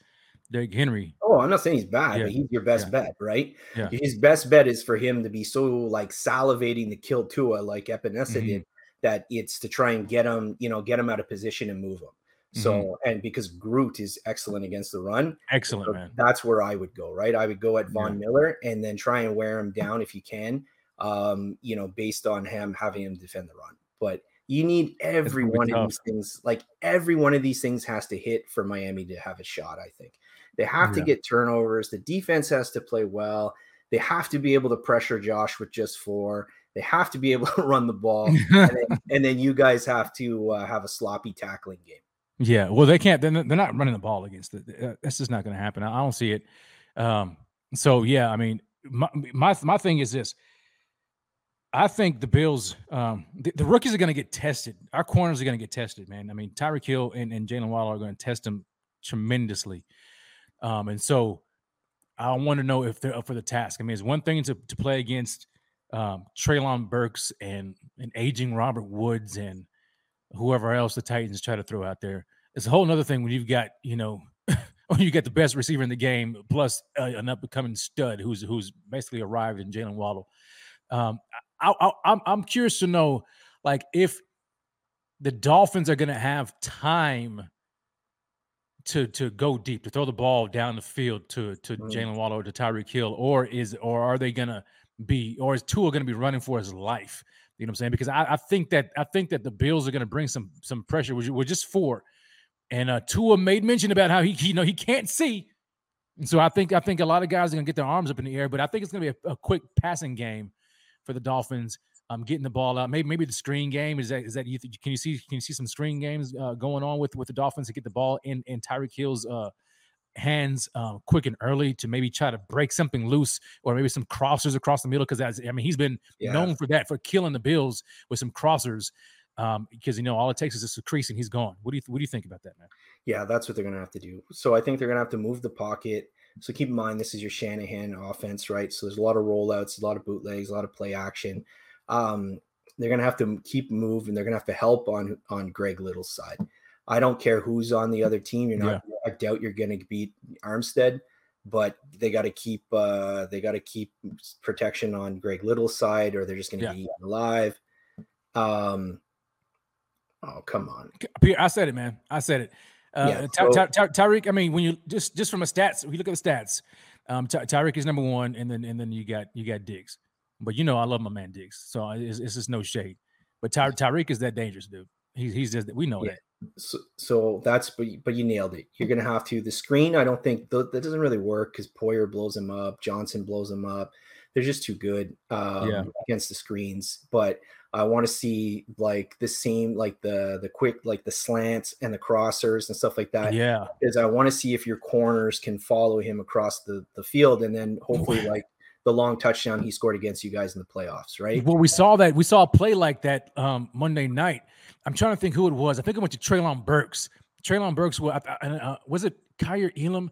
Derrick Henry. oh, I'm not saying he's bad, Yeah, but he's your best yeah. bet, right? Yeah. His best bet is for him to be so like salivating to kill Tua, like Epenesa Mhm. did, that it's to try and get him, you know, get him out of position and move him. So, Mm-hmm. and because Groot is excellent against the run, Excellent So man. That's where I would go, right? I would go at Von Miller and then try and wear him down if you can, um, you know, based on him having him defend the run. But you need every one of these things, like every one of these things has to hit for Miami to have a shot, I think. They have to get turnovers. The defense has to play well. They have to be able to pressure Josh with just four. They have to be able to run the ball. and, then, and then you guys have to uh, have a sloppy tackling game. Yeah, well, they can't. They're not, they're not running the ball against it. Uh, That's just not going to happen. I I don't see it. Um, so yeah, I mean, my my my thing is this. I think the Bills, um, the, the rookies are going to get tested. Our corners are going to get tested, man. I mean, Tyreek Hill and, and Jalen Waddle are going to test them tremendously. Um, and so I want to know if they're up for the task. I mean, it's one thing to, to play against um, Treylon Burks and an aging Robert Woods and whoever else the Titans try to throw out there. It's a whole other thing when you've got, you know, when you get the best receiver in the game plus uh, an up and coming stud who's who's basically arrived in Jalen Waddle. Um, I, I, I'm I'm curious to know, like, if the Dolphins are going to have time to to go deep to throw the ball down the field to to Mm. Jalen Waddle or to Tyreek Hill, or is or are they going to be or is Tua going to be running for his life? You know what I'm saying? Because I, I think that I think that the Bills are going to bring some some pressure. We're, we're just four, and uh, Tua made mention about how he, he you know he can't see, and so I think I think a lot of guys are going to get their arms up in the air. But I think it's going to be a, a quick passing game for the Dolphins. um, getting the ball out. Maybe maybe the screen game is that is that you th- can you see can you see some screen games uh, going on with with the Dolphins to get the ball in in Tyreek Hill's uh, hands uh, quick and early to maybe try to break something loose or maybe some crossers across the middle because I mean he's been Yeah. known for that for killing the Bills with some crossers um, because you know all it takes is just a crease and he's gone. What do you what do you think about that, man? Yeah, that's what they're going to have to do. So I think they're going to have to move the pocket. So keep in mind, this is your Shanahan offense, right? So there's a lot of rollouts, a lot of bootlegs, a lot of play action. Um, they're going to have to keep moving. They're going to have to help on on Greg Little's side. I don't care who's on the other team. You're not. I doubt you're going to beat Armstead, but they got to keep. uh They got to keep protection on Greg Little's side, or they're just going to Yeah. be alive. Um. Oh come on. I said it, man. I said it. Uh, Yeah, so- Ty- Ty- Tyreek. I mean, when you just just from a stats, if you look at the stats, um, Ty- Tyreek is number one, and then and then you got you got Diggs. But you know, I love my man Diggs, so it's, it's just no shade. But Ty- Tyreek is that dangerous, dude. He's he's just we know Yeah. that. So, so that's but you, but you nailed it. You're gonna have to the screen. I don't think th- that doesn't really work because Poyer blows him up, Johnson blows him up. They're just too good um, Yeah. against the screens. But I want to see like the same, like the the quick, like the slants and the crossers and stuff like that. Yeah. is I want to see if your corners can follow him across the the field, and then hopefully like the long touchdown he scored against you guys in the playoffs, right? Well, we saw that we saw a play like that um, Monday night. I'm trying to think who it was. I think it went to Treylon Burks. Treylon Burks was uh, was it Kaiir Elam?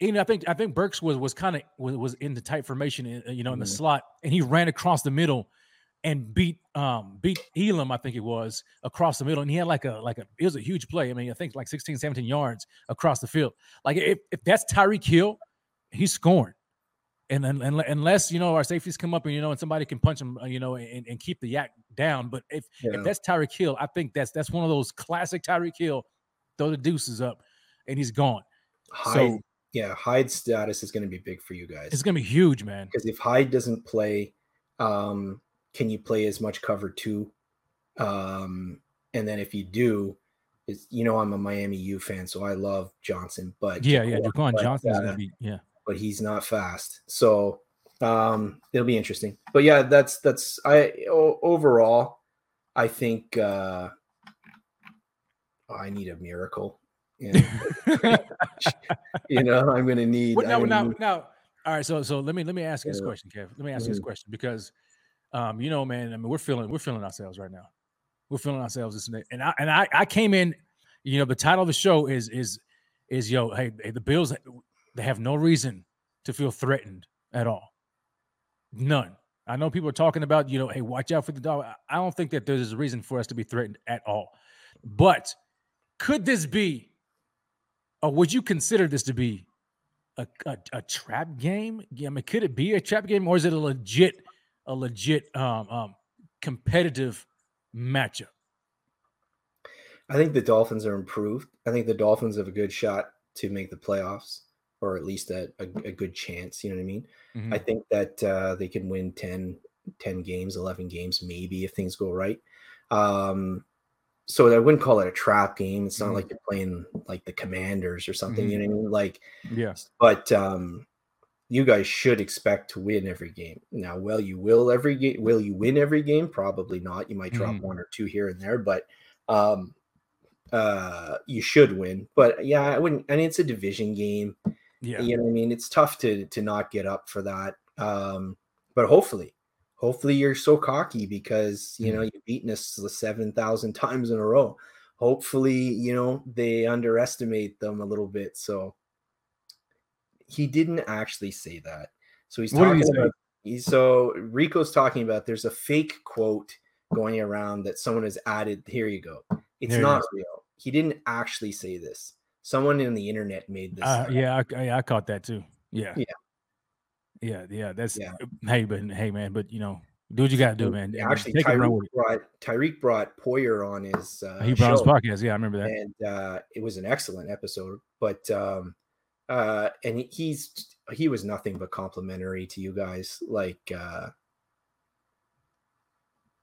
And I think I think Burks was was kind of was, was in the tight formation, uh, you know, in the Mhm. slot, and he ran across the middle and beat um beat Elam, I think it was across the middle, and he had like a like a it was a huge play. I mean, I think like 16, 17 yards across the field. Like if, if that's Tyreek Hill, he's scoring. And then and, unless you know our safeties come up and you know and somebody can punch him, uh, you know, and, and keep the yak down. But if Yeah. if that's Tyreek Hill, I think that's that's one of those classic Tyreek Hill. Throw the deuces up, and he's gone. Hyde, So yeah, Hyde's status is going to be big for you guys. it's gonna be huge, man. because if Hyde doesn't play, um, can you play as much cover two? Um, and then if you do, it's you know I'm a Miami U fan, so I love Johnson, but Yeah, yeah. Jaquan Johnson uh, gonna be yeah. but he's not fast, so um, it'll be interesting. But yeah, that's that's I o- overall, I think uh, I need a miracle. And, you know, I'm gonna need. What, I'm now, now, all right. So, so let me let me ask you this question, Kev. Let me ask you this question because, um, you know, man, I mean, we're feeling we're feeling ourselves right now. We're feeling ourselves this and. And I and I I came in, you know, the title of the show is is is yo, hey, hey, the Bills they have no reason to feel threatened at all. None. I know people are talking about, you know, hey, watch out for the dog. I- I don't think that there's a reason for us to be threatened at all. But could this be, or would you consider this to be a, a, a trap game? I mean, could it be a trap game, or is it a legit, a legit um, um competitive matchup? I think the Dolphins are improved. I think the Dolphins have a good shot to make the playoffs, or at least a, a, a good chance. You know what I mean? I Mhm. think that uh, they can win 10, 10 games, 11 games, maybe if things go right. Um, so I wouldn't call it a trap game. It's not Mhm. like you're playing like the Commanders or something. You know what I mean? Like, Yeah. but um, you guys should expect to win every game. Now, will you will every game? Will you win every game? Probably not. You might drop Mhm. one or two here and there, but um, uh, you should win. But yeah, I wouldn't. And it's a division game. Yeah. You know what I mean? It's tough to to not get up for that. Um, but hopefully, hopefully you're so cocky because you know Mm-hmm. you've beaten us seven thousand times in a row. Hopefully, you know they underestimate them a little bit. So he didn't actually say that. So he's What talking he about. He's, so Rico's talking about. There's a fake quote going around that someone has added. Here you go. It's There not real. He didn't actually say this. Someone in the internet made this. Uh, yeah, I, I, I caught that too. Yeah. Yeah. Yeah, yeah. That's Yeah. hey, but hey, man, but you know, do what you gotta do, man. Yeah, Actually, take it and run Tyreek brought Tyreek brought Poyer on his uh. He brought his show, podcast. Yeah, I remember that. and uh, it was an excellent episode. But um, uh, and he's he was nothing but complimentary to you guys. Like, uh,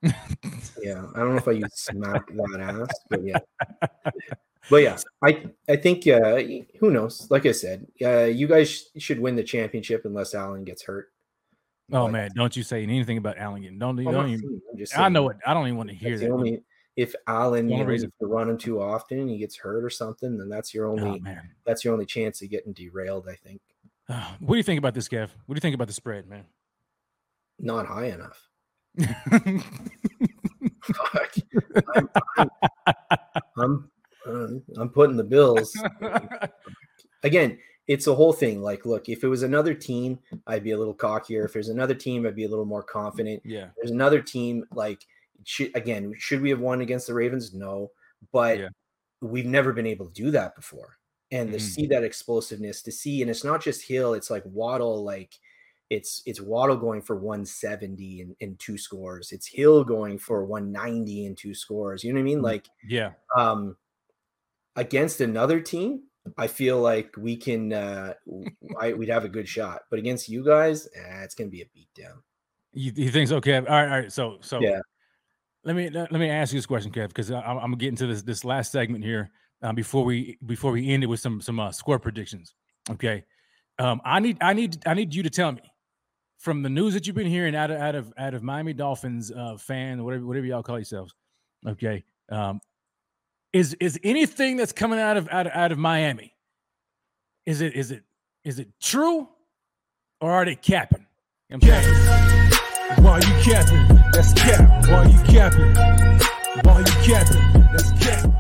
yeah, I don't know if I use smack that ass, but yeah. But yeah, I I think uh, who knows? Like I said, uh, you guys sh- should win the championship unless Allen gets hurt. Oh But- man, don't you say anything about Allen getting don't, don't even, saying- I'm just I know it. I don't even want to hear that. only if Allen you know, reason- if you run him too often and he gets hurt or something, then that's your only Oh that's your only chance of getting derailed. I think Uh, what do you think about this, Kev? What do you think about the spread, man? not high enough. Fuck. I'm, I'm, I'm, uh, I'm putting the Bills again. It's a whole thing. Like, look, if it was another team, I'd be a little cockier. If there's another team, I'd be a little more confident. Yeah. There's another team like should again, should we have won against the Ravens? No, but Yeah. we've never been able to do that before. And to Mhm. see that explosiveness, to see, and it's not just Hill, it's like Waddle, like it's it's Waddle going for 170 and, and two scores. It's Hill going for 190 and two scores. You know what I mean? Like Yeah. um against another team, I feel like we can uh I, we'd have a good shot. But against you guys, eh, it's gonna be a beatdown. You, you think so, Kev? All right, all right. So, so Yeah. Let me let, me ask you this question, Kev, because I'm, getting to this this last segment here um, before we before we end it with some some uh, score predictions. Okay, um, I need I need I need you to tell me from the news that you've been hearing out of out of out of Miami Dolphins uh, fan, whatever whatever y'all call yourselves. Okay, um, is is anything that's coming out of out of, out of Miami? Is it is it is it true, or are they capping? I'm saying? Why you capping? That's cap. Why you capping? Why you capping? That's cap.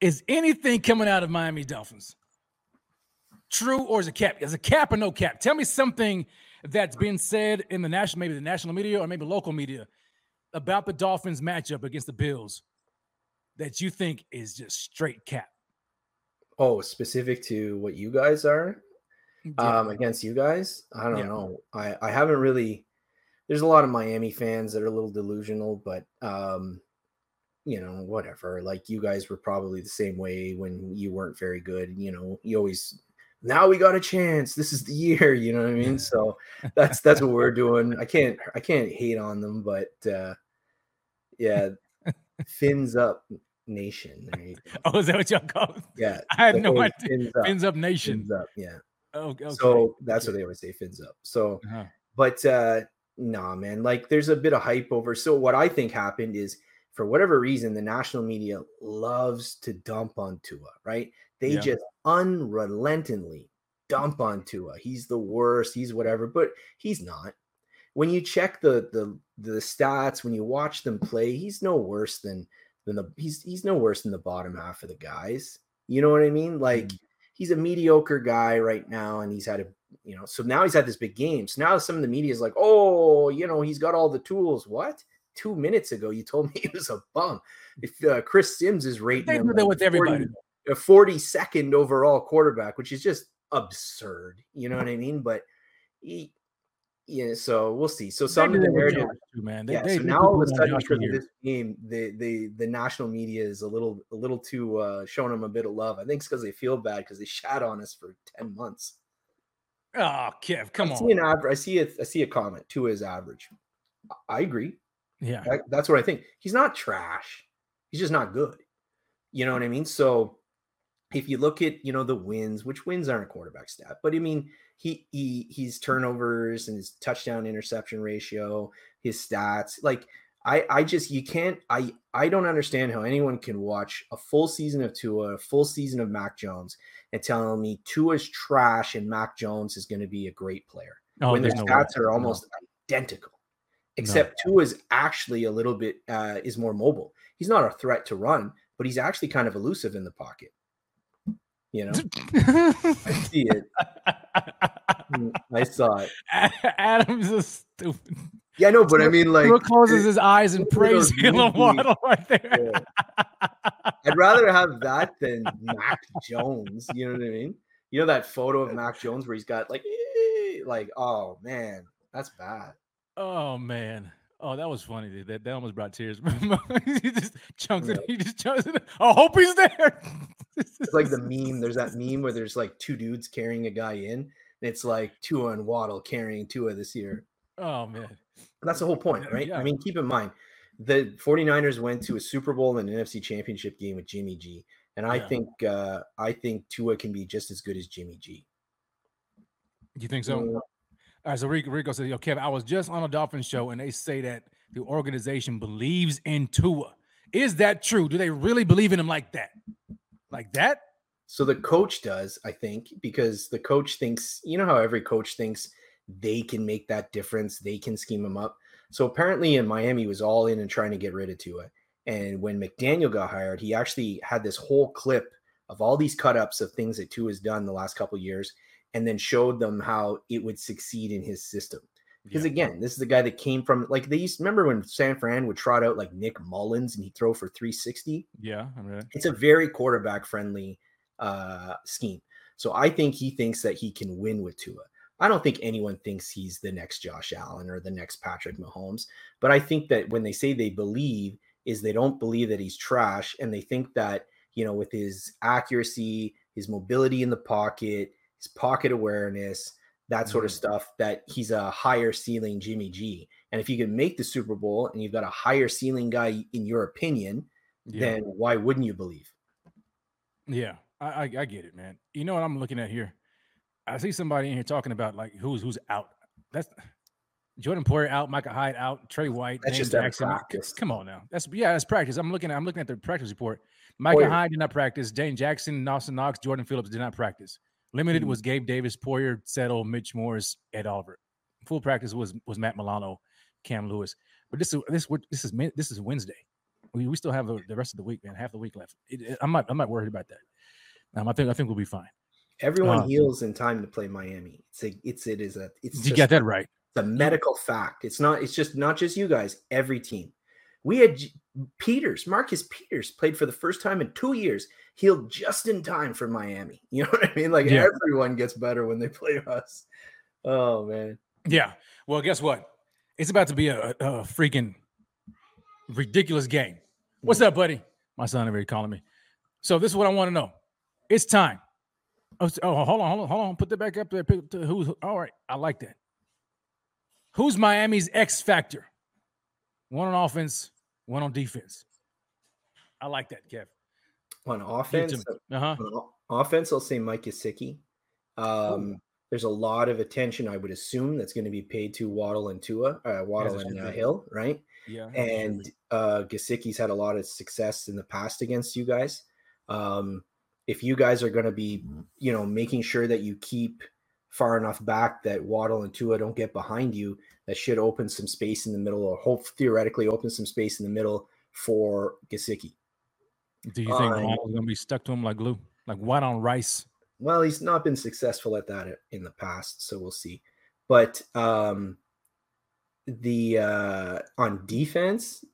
Is anything coming out of Miami Dolphins true or is it cap? Is it cap or no cap? Tell me something that's been said in the national, maybe the national media or maybe local media about the Dolphins matchup against the Bills that you think is just straight cap. Oh, specific to what you guys are Yeah. Um against you guys? I don't Yeah. know. I I haven't really there's a lot of Miami fans that are a little delusional, but um you know, whatever. Like you guys were probably the same way when you weren't very good. You know, you always now we got a chance. This is the year, you know what I mean? So that's that's what we're doing. I can't I can't hate on them, but uh yeah, fins up nation. Oh, is that what y'all call it? Yeah, I had the no idea. Fins up, Fins up nation. fins up, yeah. Oh, okay. So that's what they always say, fins up. So, Uh-huh. but uh nah, man, like there's a bit of hype over. So what I think happened is for whatever reason, the national media loves to dump on Tua, right? They Yeah. just unrelentingly dump on Tua. He's the worst, he's whatever, but he's not. When you check the the the stats, when you watch them play, he's no worse than than the he's he's no worse than the bottom half of the guys. You know what I mean? Like he's a mediocre guy right now, and he's had a you know, so now he's had this big game. So now some of the media is like, oh, you know, he's got all the tools. What? Two minutes ago, you told me he was a bum. If uh, Chris Simms is rating him like with everybody. 40 a 42nd overall quarterback, which is just absurd. You know what I mean? But he, yeah, so we'll see. So some of the narrative, too, man. They- yeah. they- so they now all of a sudden, because of this game, the the the national media is a little a little too uh showing them a bit of love. I think it's because they feel bad because they shat on us for ten months. Oh, Kev, come I on. see an average. I see a I see a comment to his average. I- I agree. Yeah. That- that's what I think. He's not trash. He's just not good. You know what I mean? So if you look at you know the wins, which wins aren't a quarterback stat, but I mean he he he's turnovers and his touchdown interception ratio, his stats. Like I I just you can't I I don't understand how anyone can watch a full season of Tua, a full season of Mac Jones, and tell me Tua's trash and Mac Jones is going to be a great player Oh, when their no way. stats are No. almost identical. Except Tua is actually a little bit uh, is more mobile. He's not a threat to run, but he's actually kind of elusive in the pocket. You know, I see it. I saw it. Adam's a stupid. Yeah, no, but I mean, like, Tua closes his eyes and prays those Waddle right there. I'd rather have that than Mac Jones. You know what I mean? You know that photo of Mac Jones where he's got like, eh, like, oh man, that's bad. Oh man. Oh, that was funny. Dude. That, that almost brought tears. he just chunks it. He just chunks it. I hope he's there. It's like the meme. There's that meme where there's like two dudes carrying a guy in, and it's like Tua and Waddle carrying Tua this year. Oh man. That's the whole point, right? Yeah. I mean, keep in mind the 49ers went to a Super Bowl and an NFC championship game with Jimmy G. And I Yeah. think uh I think Tua can be just as good as Jimmy G. Do you think so? All right, so Rico, Rico says, "Yo, Kevin, I was just on a Dolphins show, and they say that the organization believes in Tua. Is that true? Do they really believe in him like that? Like that? So the coach does, I think, because the coach thinks, you know how every coach thinks they can make that difference, they can scheme him up. So apparently in Miami was all in and trying to get rid of Tua. And when McDaniel got hired, he actually had this whole clip of all these cut ups of things that Tua has done the last couple years, and then showed them how it would succeed in his system. Because Yeah. again, this is the guy that came from like they used remember when San Fran would trot out like Nick Mullens and he'd throw for 360 Yeah, I mean, it's a very quarterback friendly uh scheme. So I think he thinks that he can win with Tua. I don't think anyone thinks he's the next Josh Allen or the next Patrick Mahomes, but I think that when they say they believe is they don't believe that he's trash and they think that, you know, with his accuracy, his mobility in the pocket, his pocket awareness, that sort of Mm-hmm. stuff that he's a higher ceiling Jimmy G. And if you can make the Super Bowl and you've got a higher ceiling guy in your opinion, Yeah. then why wouldn't you believe? Yeah, I, I I get it, man. You know what I'm looking at here? I see somebody in here talking about like who's who's out. That's Jordan Poyer out, Micah Hyde out, Tre White, That's James just Jackson. Practice. Come on now, that's yeah, that's practice. I'm looking at I'm looking at the practice report. Micah Poyer. Hyde did not practice. Dane Jackson, Nelson Knox, Jordan Phillips did not practice. Limited Mhm. was Gabe Davis, Poyer, Settle, Mitch Morse, Ed Oliver. Full practice was was Matt Milano, Cam Lewis. But this is this what this is this is Wednesday. We, we still have the, the rest of the week, man. Half the week left. It, it- I'm not I'm not worried about that. Um, I think I think we'll be fine. Everyone Uh, heals in time to play Miami. It's a, it's it is a it's You got that right. It's a medical fact. It's not. It's just not just you guys. Every team. We had Peters, Marcus Peters, played for the first time in two years. Healed just in time for Miami. You know what I mean? Like Yeah. everyone gets better when they play us. Oh man. Yeah. Well, guess what? It's about to be a, a, freaking ridiculous game. What's mm. up, buddy? My son is already calling me. So this is what I want to know. It's time. Oh, oh, hold on, hold on, hold on. Put that back up there. Who's all right? I like that. Who's Miami's X factor? One on offense, one on defense. I like that, Kev. On offense. Uh-huh. on offense, I'll say Mike Gesicki. Um, there's a lot of attention, I would assume, that's going to be paid to Waddle and Tua, uh, Waddle and uh. Hill, right? Yeah. as it should and uh Gesicki's had a lot of success in the past against you guys. Um if you guys are going to be, you know, making sure that you keep far enough back that Waddle and Tua don't get behind you, that should open some space in the middle or hope theoretically open some space in the middle for Gesicki. Do you think Fine. Waddle's gonna be stuck to him like glue, like white on rice? Well, he's not been successful at that in the past, so we'll see. But um the uh on defense,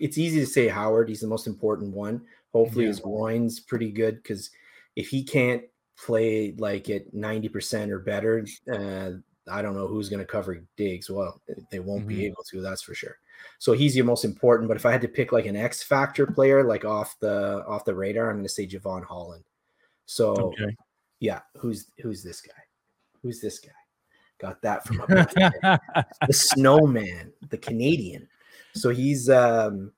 it's easy to say Howard, he's the most important one. Hopefully Yeah. his groin's pretty good because if he can't play like at 90% or better, uh I don't know who's going to cover Diggs. Well, they won't Mhm. be able to, that's for sure. So he's your most important. But if I had to pick like an X factor player, like off the off the radar, I'm going to say Jevon Holland. So Okay. yeah, who's who's this guy? Who's this guy? Got that from the snowman, the Canadian. So he's um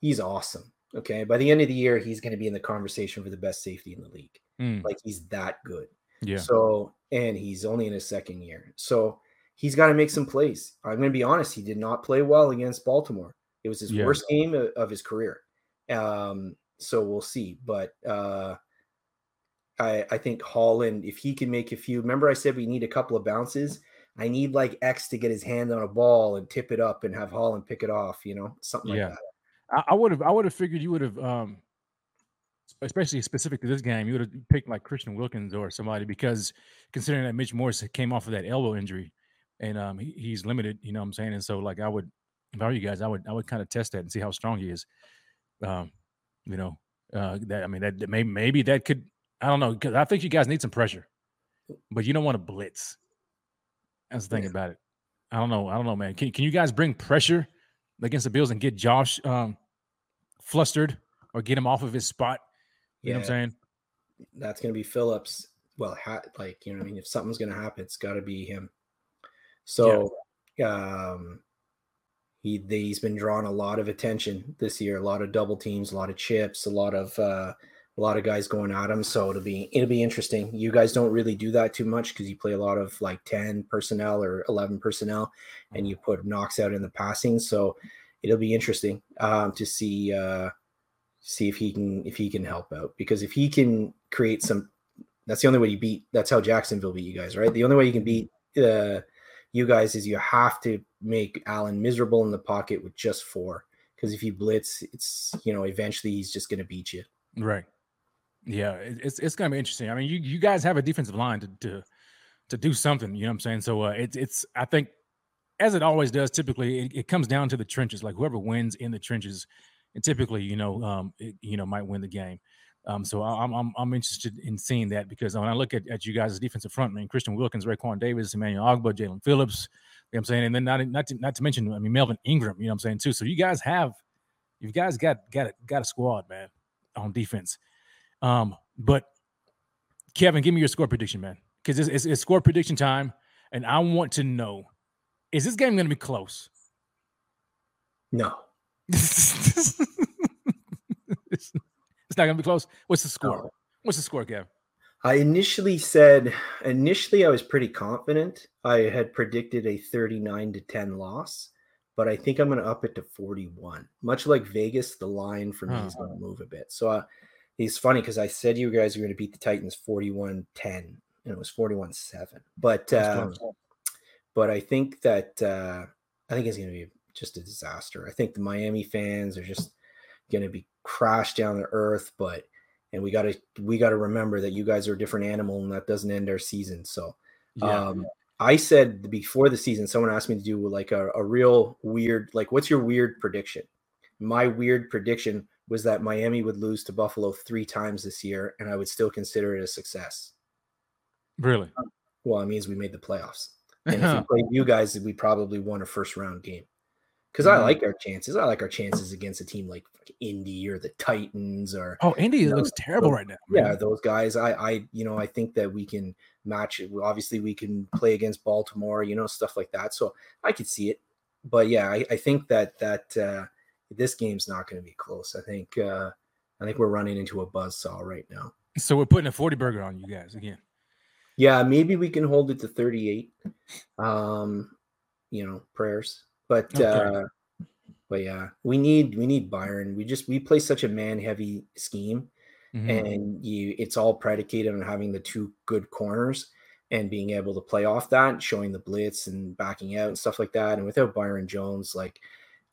he's awesome. Okay. By the end of the year, he's going to be in the conversation for the best safety in the league. Mm, Like he's that good. yeah. So and he's only in his second year. So he's got to make some plays. I'm going to be honest, he did not play well against Baltimore. It was his Yeah. worst game of, his career. Um, so we'll see. But uh I I think Holland, if he can make a few, remember I said we need a couple of bounces. I need like X to get his hand on a ball and tip it up and have Holland pick it off, you know, something Yeah. like that. I would have I would have figured you would have um especially specific to this game, you would have picked like Christian Wilkins or somebody because considering that Mitch Morse came off of that elbow injury and um he, he's limited, you know what I'm saying? And so like I would if I were you guys, I would I would kind of test that and see how strong he is. Um, you know, uh that I mean that, that maybe maybe that could I don't know, because I think you guys need some pressure, but you don't want to blitz. That's the thing Yeah. about it. I don't know. I don't know, man. Can, can you guys bring pressure against the Bills and get Josh um, flustered or get him off of his spot? You know what I'm saying? That's going to be Phillips. Well, ha- like, you know, what I mean, if something's going to happen, it's got to be him. So, um, he they, he's been drawing a lot of attention this year, a lot of double teams, a lot of chips, a lot of uh, a lot of guys going at him. So it'll be it'll be interesting. You guys don't really do that too much because you play a lot of like 10 personnel or 11 personnel and you put Knox out in the passing. So it'll be interesting um, to see uh, see if he can if he can help out because if he can create some that's the only way you beat that's how Jacksonville beat you guys, right? The only way you can beat uh, you guys is you have to make Allen miserable in the pocket with just four. Because if you blitz, it's you know eventually he's just going to beat you. Right. Yeah, it's it's gonna be interesting. I mean, you you guys have a defensive line to to to do something. You know what I'm saying? So uh, it's it's I think as it always does. Typically, it, it comes down to the trenches. Like whoever wins in the trenches, and typically, you know, um, it, you know, might win the game. Um, so I'm I'm I'm interested in seeing that because when I look at, at you guys' defensive front, I mean, Christian Wilkins, Raekwon Davis, Emmanuel Ogbah, Jaelan Phillips. You know what I'm saying, and then not not to, not to mention, I mean, Melvin Ingram. You know what I'm saying too. So you guys have, you guys got got a, got a squad, man, on defense. Um, but Kevin, give me your score prediction, man, because it's, it's, it's score prediction time, and I want to know: is this game going to be close? No. It's, not going to be close. What's the score? What's the score, Kev? I initially said initially I was pretty confident. I had predicted a 39 to 10 loss, but I think I'm going to up it to 41. Much like Vegas, the line for me is going to move a bit. So uh, it's funny because I said you guys were going to beat the Titans 41 10, and it was 41 7. But um, but I think that uh, I think it's going to be just a disaster. I think the Miami fans are just going to be crashed down to earth. But and we got to we got to remember that you guys are a different animal, and that doesn't end our season. So Yeah. um, I said before the season, someone asked me to do like a, a real weird, like, what's your weird prediction? My weird prediction was that Miami would lose to Buffalo three times this year, and I would still consider it a success. Really? Well, it means we made the playoffs. And if we played you guys, we probably won a first round game. Because I Mhm. like our chances. I like our chances against a team like Indy or the Titans or Oh, Indy you know, looks terrible those- right now. Yeah, those guys. I, I, you know, I think that we can match it. Obviously, we can play against Baltimore, you know, stuff like that. So I could see it. But yeah, I, I think that that uh, this game's not going to be close. I think uh, I think we're running into a buzzsaw right now. So we're putting a 40 burger on you guys again. Yeah, maybe we can hold it to 38. Um, you know, prayers. But Okay. uh but yeah, we need we need Byron. We just we play such a man heavy scheme Mhm. and you it's all predicated on having the two good corners and being able to play off that, showing the blitz and backing out and stuff like that. And without Byron Jones, like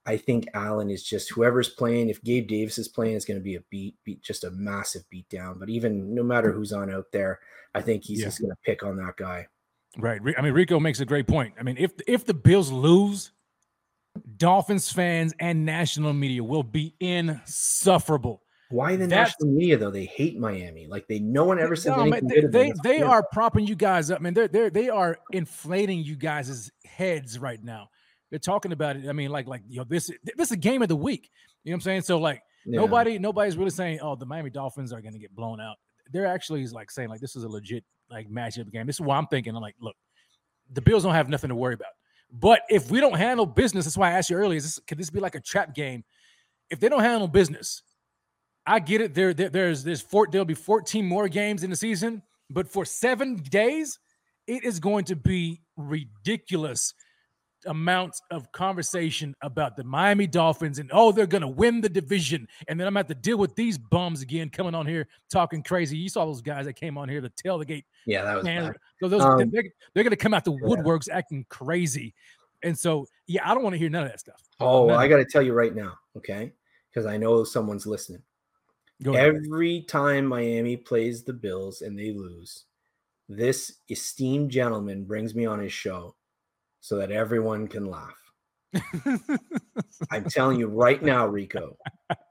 I think Allen is just whoever's playing. If Gabe Davis is playing, it's going to be a beat, beat, just a massive beat down. But even no matter who's on out there, I think he's Yeah. just going to pick on that guy. Right. I mean, Rico makes a great point. I mean, if if the Bills lose, Dolphins fans and national media will be insufferable. Why the That's- national media though? They hate Miami. Like they no one ever said No, man, they they, they are propping you guys up. I mean, they're they they are inflating you guys' heads right now. They're talking about it. I mean, like like you know, this this is a game of the week. You know what I'm saying? So like Yeah. nobody nobody's really saying, oh, the Miami Dolphins are going to get blown out. They're actually like saying like this is a legit like matchup game. This is why I'm thinking. I'm like, look, the Bills don't have nothing to worry about. But if we don't handle business, that's why I asked you earlier. Is this could this be like a trap game? If they don't handle business, I get it. There, there there's there's four. There'll be 14 more games in the season, but for seven days, it is going to be ridiculous amounts of conversation about the Miami Dolphins and oh, they're gonna win the division, and then I'm gonna have to deal with these bums again coming on here talking crazy. You saw those guys that came on here to tailgate. Yeah, that was Man, so those Um, they're, they're gonna come out the woodworks acting crazy, and so yeah, I don't want to hear none of that stuff. Oh, I got to tell you right now, okay? Because I know someone's listening. Every time Miami plays the Bills and they lose, this esteemed gentleman brings me on his show so that everyone can laugh. I'm telling you right now, Rico,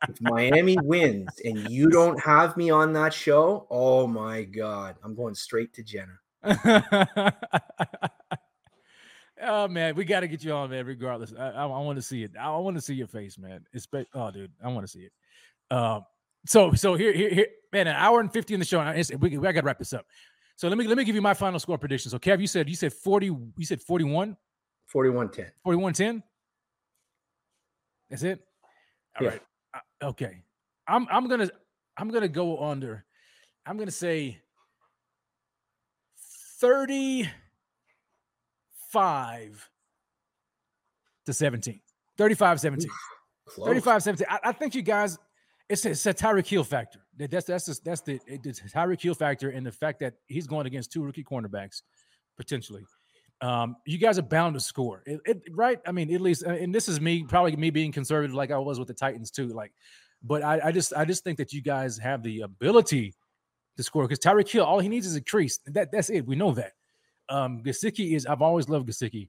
if Miami wins and you don't have me on that show, oh my God, I'm going straight to Jenna. oh man, we got to get you on, man. Regardless, I, I, want to see it. I want to see your face, man. It's oh, dude, I want to see it. Um, so so here here here, man, an hour and fifty in the show. and it's- We, we got to wrap this up. So let me let me give you my final score prediction. So Kev, you said you said forty. You said 41? 41 10. 41 10? That's it? All Yeah. right. Uh, okay. I'm I'm gonna I'm gonna go under. I'm gonna say 35 to 17. 35 17. 35 17. I, I think you guys, it's a, it's a Tyreek Hill factor. That- That's that's just, that's the, it- the Tyreek Hill factor and the fact that he's going against two rookie cornerbacks potentially. Um, you guys are bound to score, It- it- right? I mean, at least, uh, and this is me, probably me being conservative, like I was with the Titans too. Like, but I, I just, I just think that you guys have the ability to score because Tyreek Hill, all he needs is a crease. That that's it. We know that. Um, Gesicki is. I've always loved Gesicki.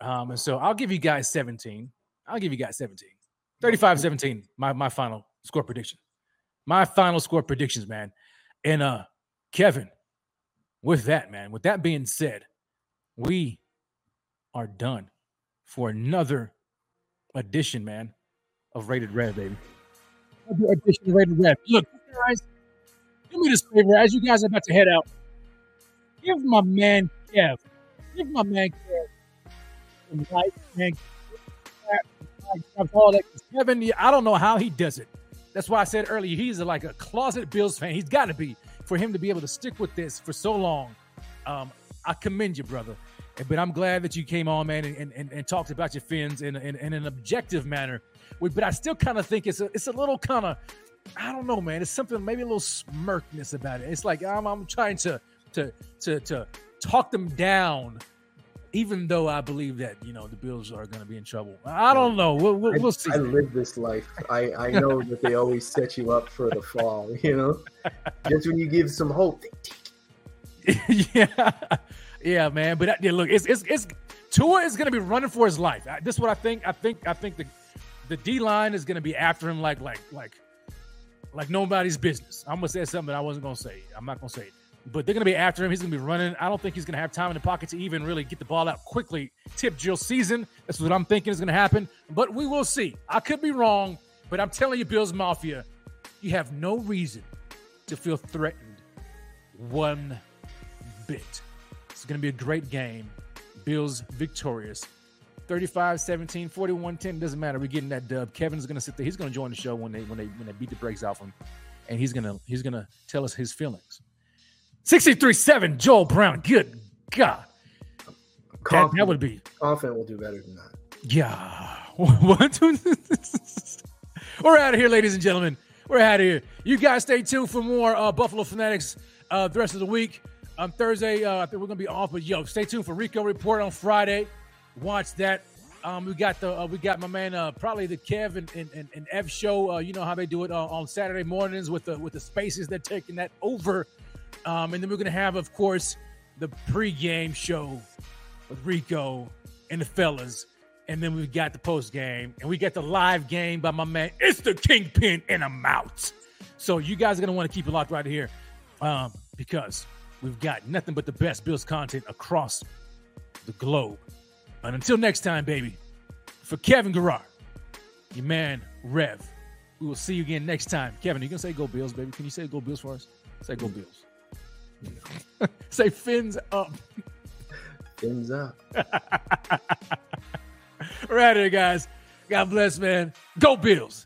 Um, and so I'll give you guys 17. I'll give you guys 17. 35 17. My my final score prediction. My final score predictions, man. And uh Kevin, with that, man, with that being said, we are done for another edition, man, of Rated Red, baby. Another edition of Rated Red. Look, guys, do me this favor as you guys are about to head out. Give my man Kev, give my man Kev some light, man. Kevin, I don't know how he does it. That's why I said earlier, he's like a closet Bills fan. He's got to be for him to be able to stick with this for so long. Um, I commend you, brother. But I'm glad that you came on, man, and, and, and talked about your fins in, in, in an objective manner. But I still kind of think it's a, it's a little kind of, I don't know, man. It's something maybe a little smirkness about it. It's like I'm, I'm trying to to to to talk them down, even though I believe that you know the Bills are going to be in trouble. I don't know. We'll, we'll, I, we'll see. I live this life. I, I know that they always set you up for the fall, you know? Just when you give some hope, yeah, yeah, man. But uh, yeah, look, it's it's it's Tua is going to be running for his life. This is what I think. I think I think the the D line is going to be after him like like like like nobody's business. I'm gonna say something that I wasn't gonna say. I'm not gonna say it. But they're gonna be after him. He's gonna be running. I don't think he's gonna have time in the pocket to even really get the ball out quickly. Tip drill season. That's what I'm thinking is gonna happen. But we will see. I could be wrong, but I'm telling you, Bills Mafia, you have no reason to feel threatened one bit. It's going to be a great game. Bills victorious. 35 17, 41 10. Doesn't matter. We're getting that dub. Kevin's going to sit there. He's going to join the show when they when they when they beat the brakes off him. And he's going to he's going to tell us his feelings. 63 7, Joel Brown. Good God. That, that would be confident we'll do better than that. yeah. Two. We're out of here, ladies and gentlemen. We're out of here. You guys stay tuned for more uh, Buffalo Fanatics uh, the rest of the week. On Thursday, uh, I think we're gonna be off, but yo, stay tuned for Rico Report on Friday. Watch that. Um, we got the uh, we got my man uh, probably the Kev and, and, and, and Ev show. Uh, you know how they do it uh, on Saturday mornings with the with the spaces. They're taking that over, um, and then we're gonna have, of course, the pregame show with Rico and the fellas. And then we've got the post game, and we got the live game by my man. It's the Kingpin, and I'm out. So you guys are gonna want to keep it locked right here, um, because we've got nothing but the best Bills content across the globe. And until next time, baby, for Kevin Garrard, your man Rev, we will see you again next time. Kevin, you gonna say "Go Bills," baby? Can you say "Go Bills" for us? Say "Go Bills." Say "Fins up." Fins up. We're out of here, guys. God bless, man. Go Bills.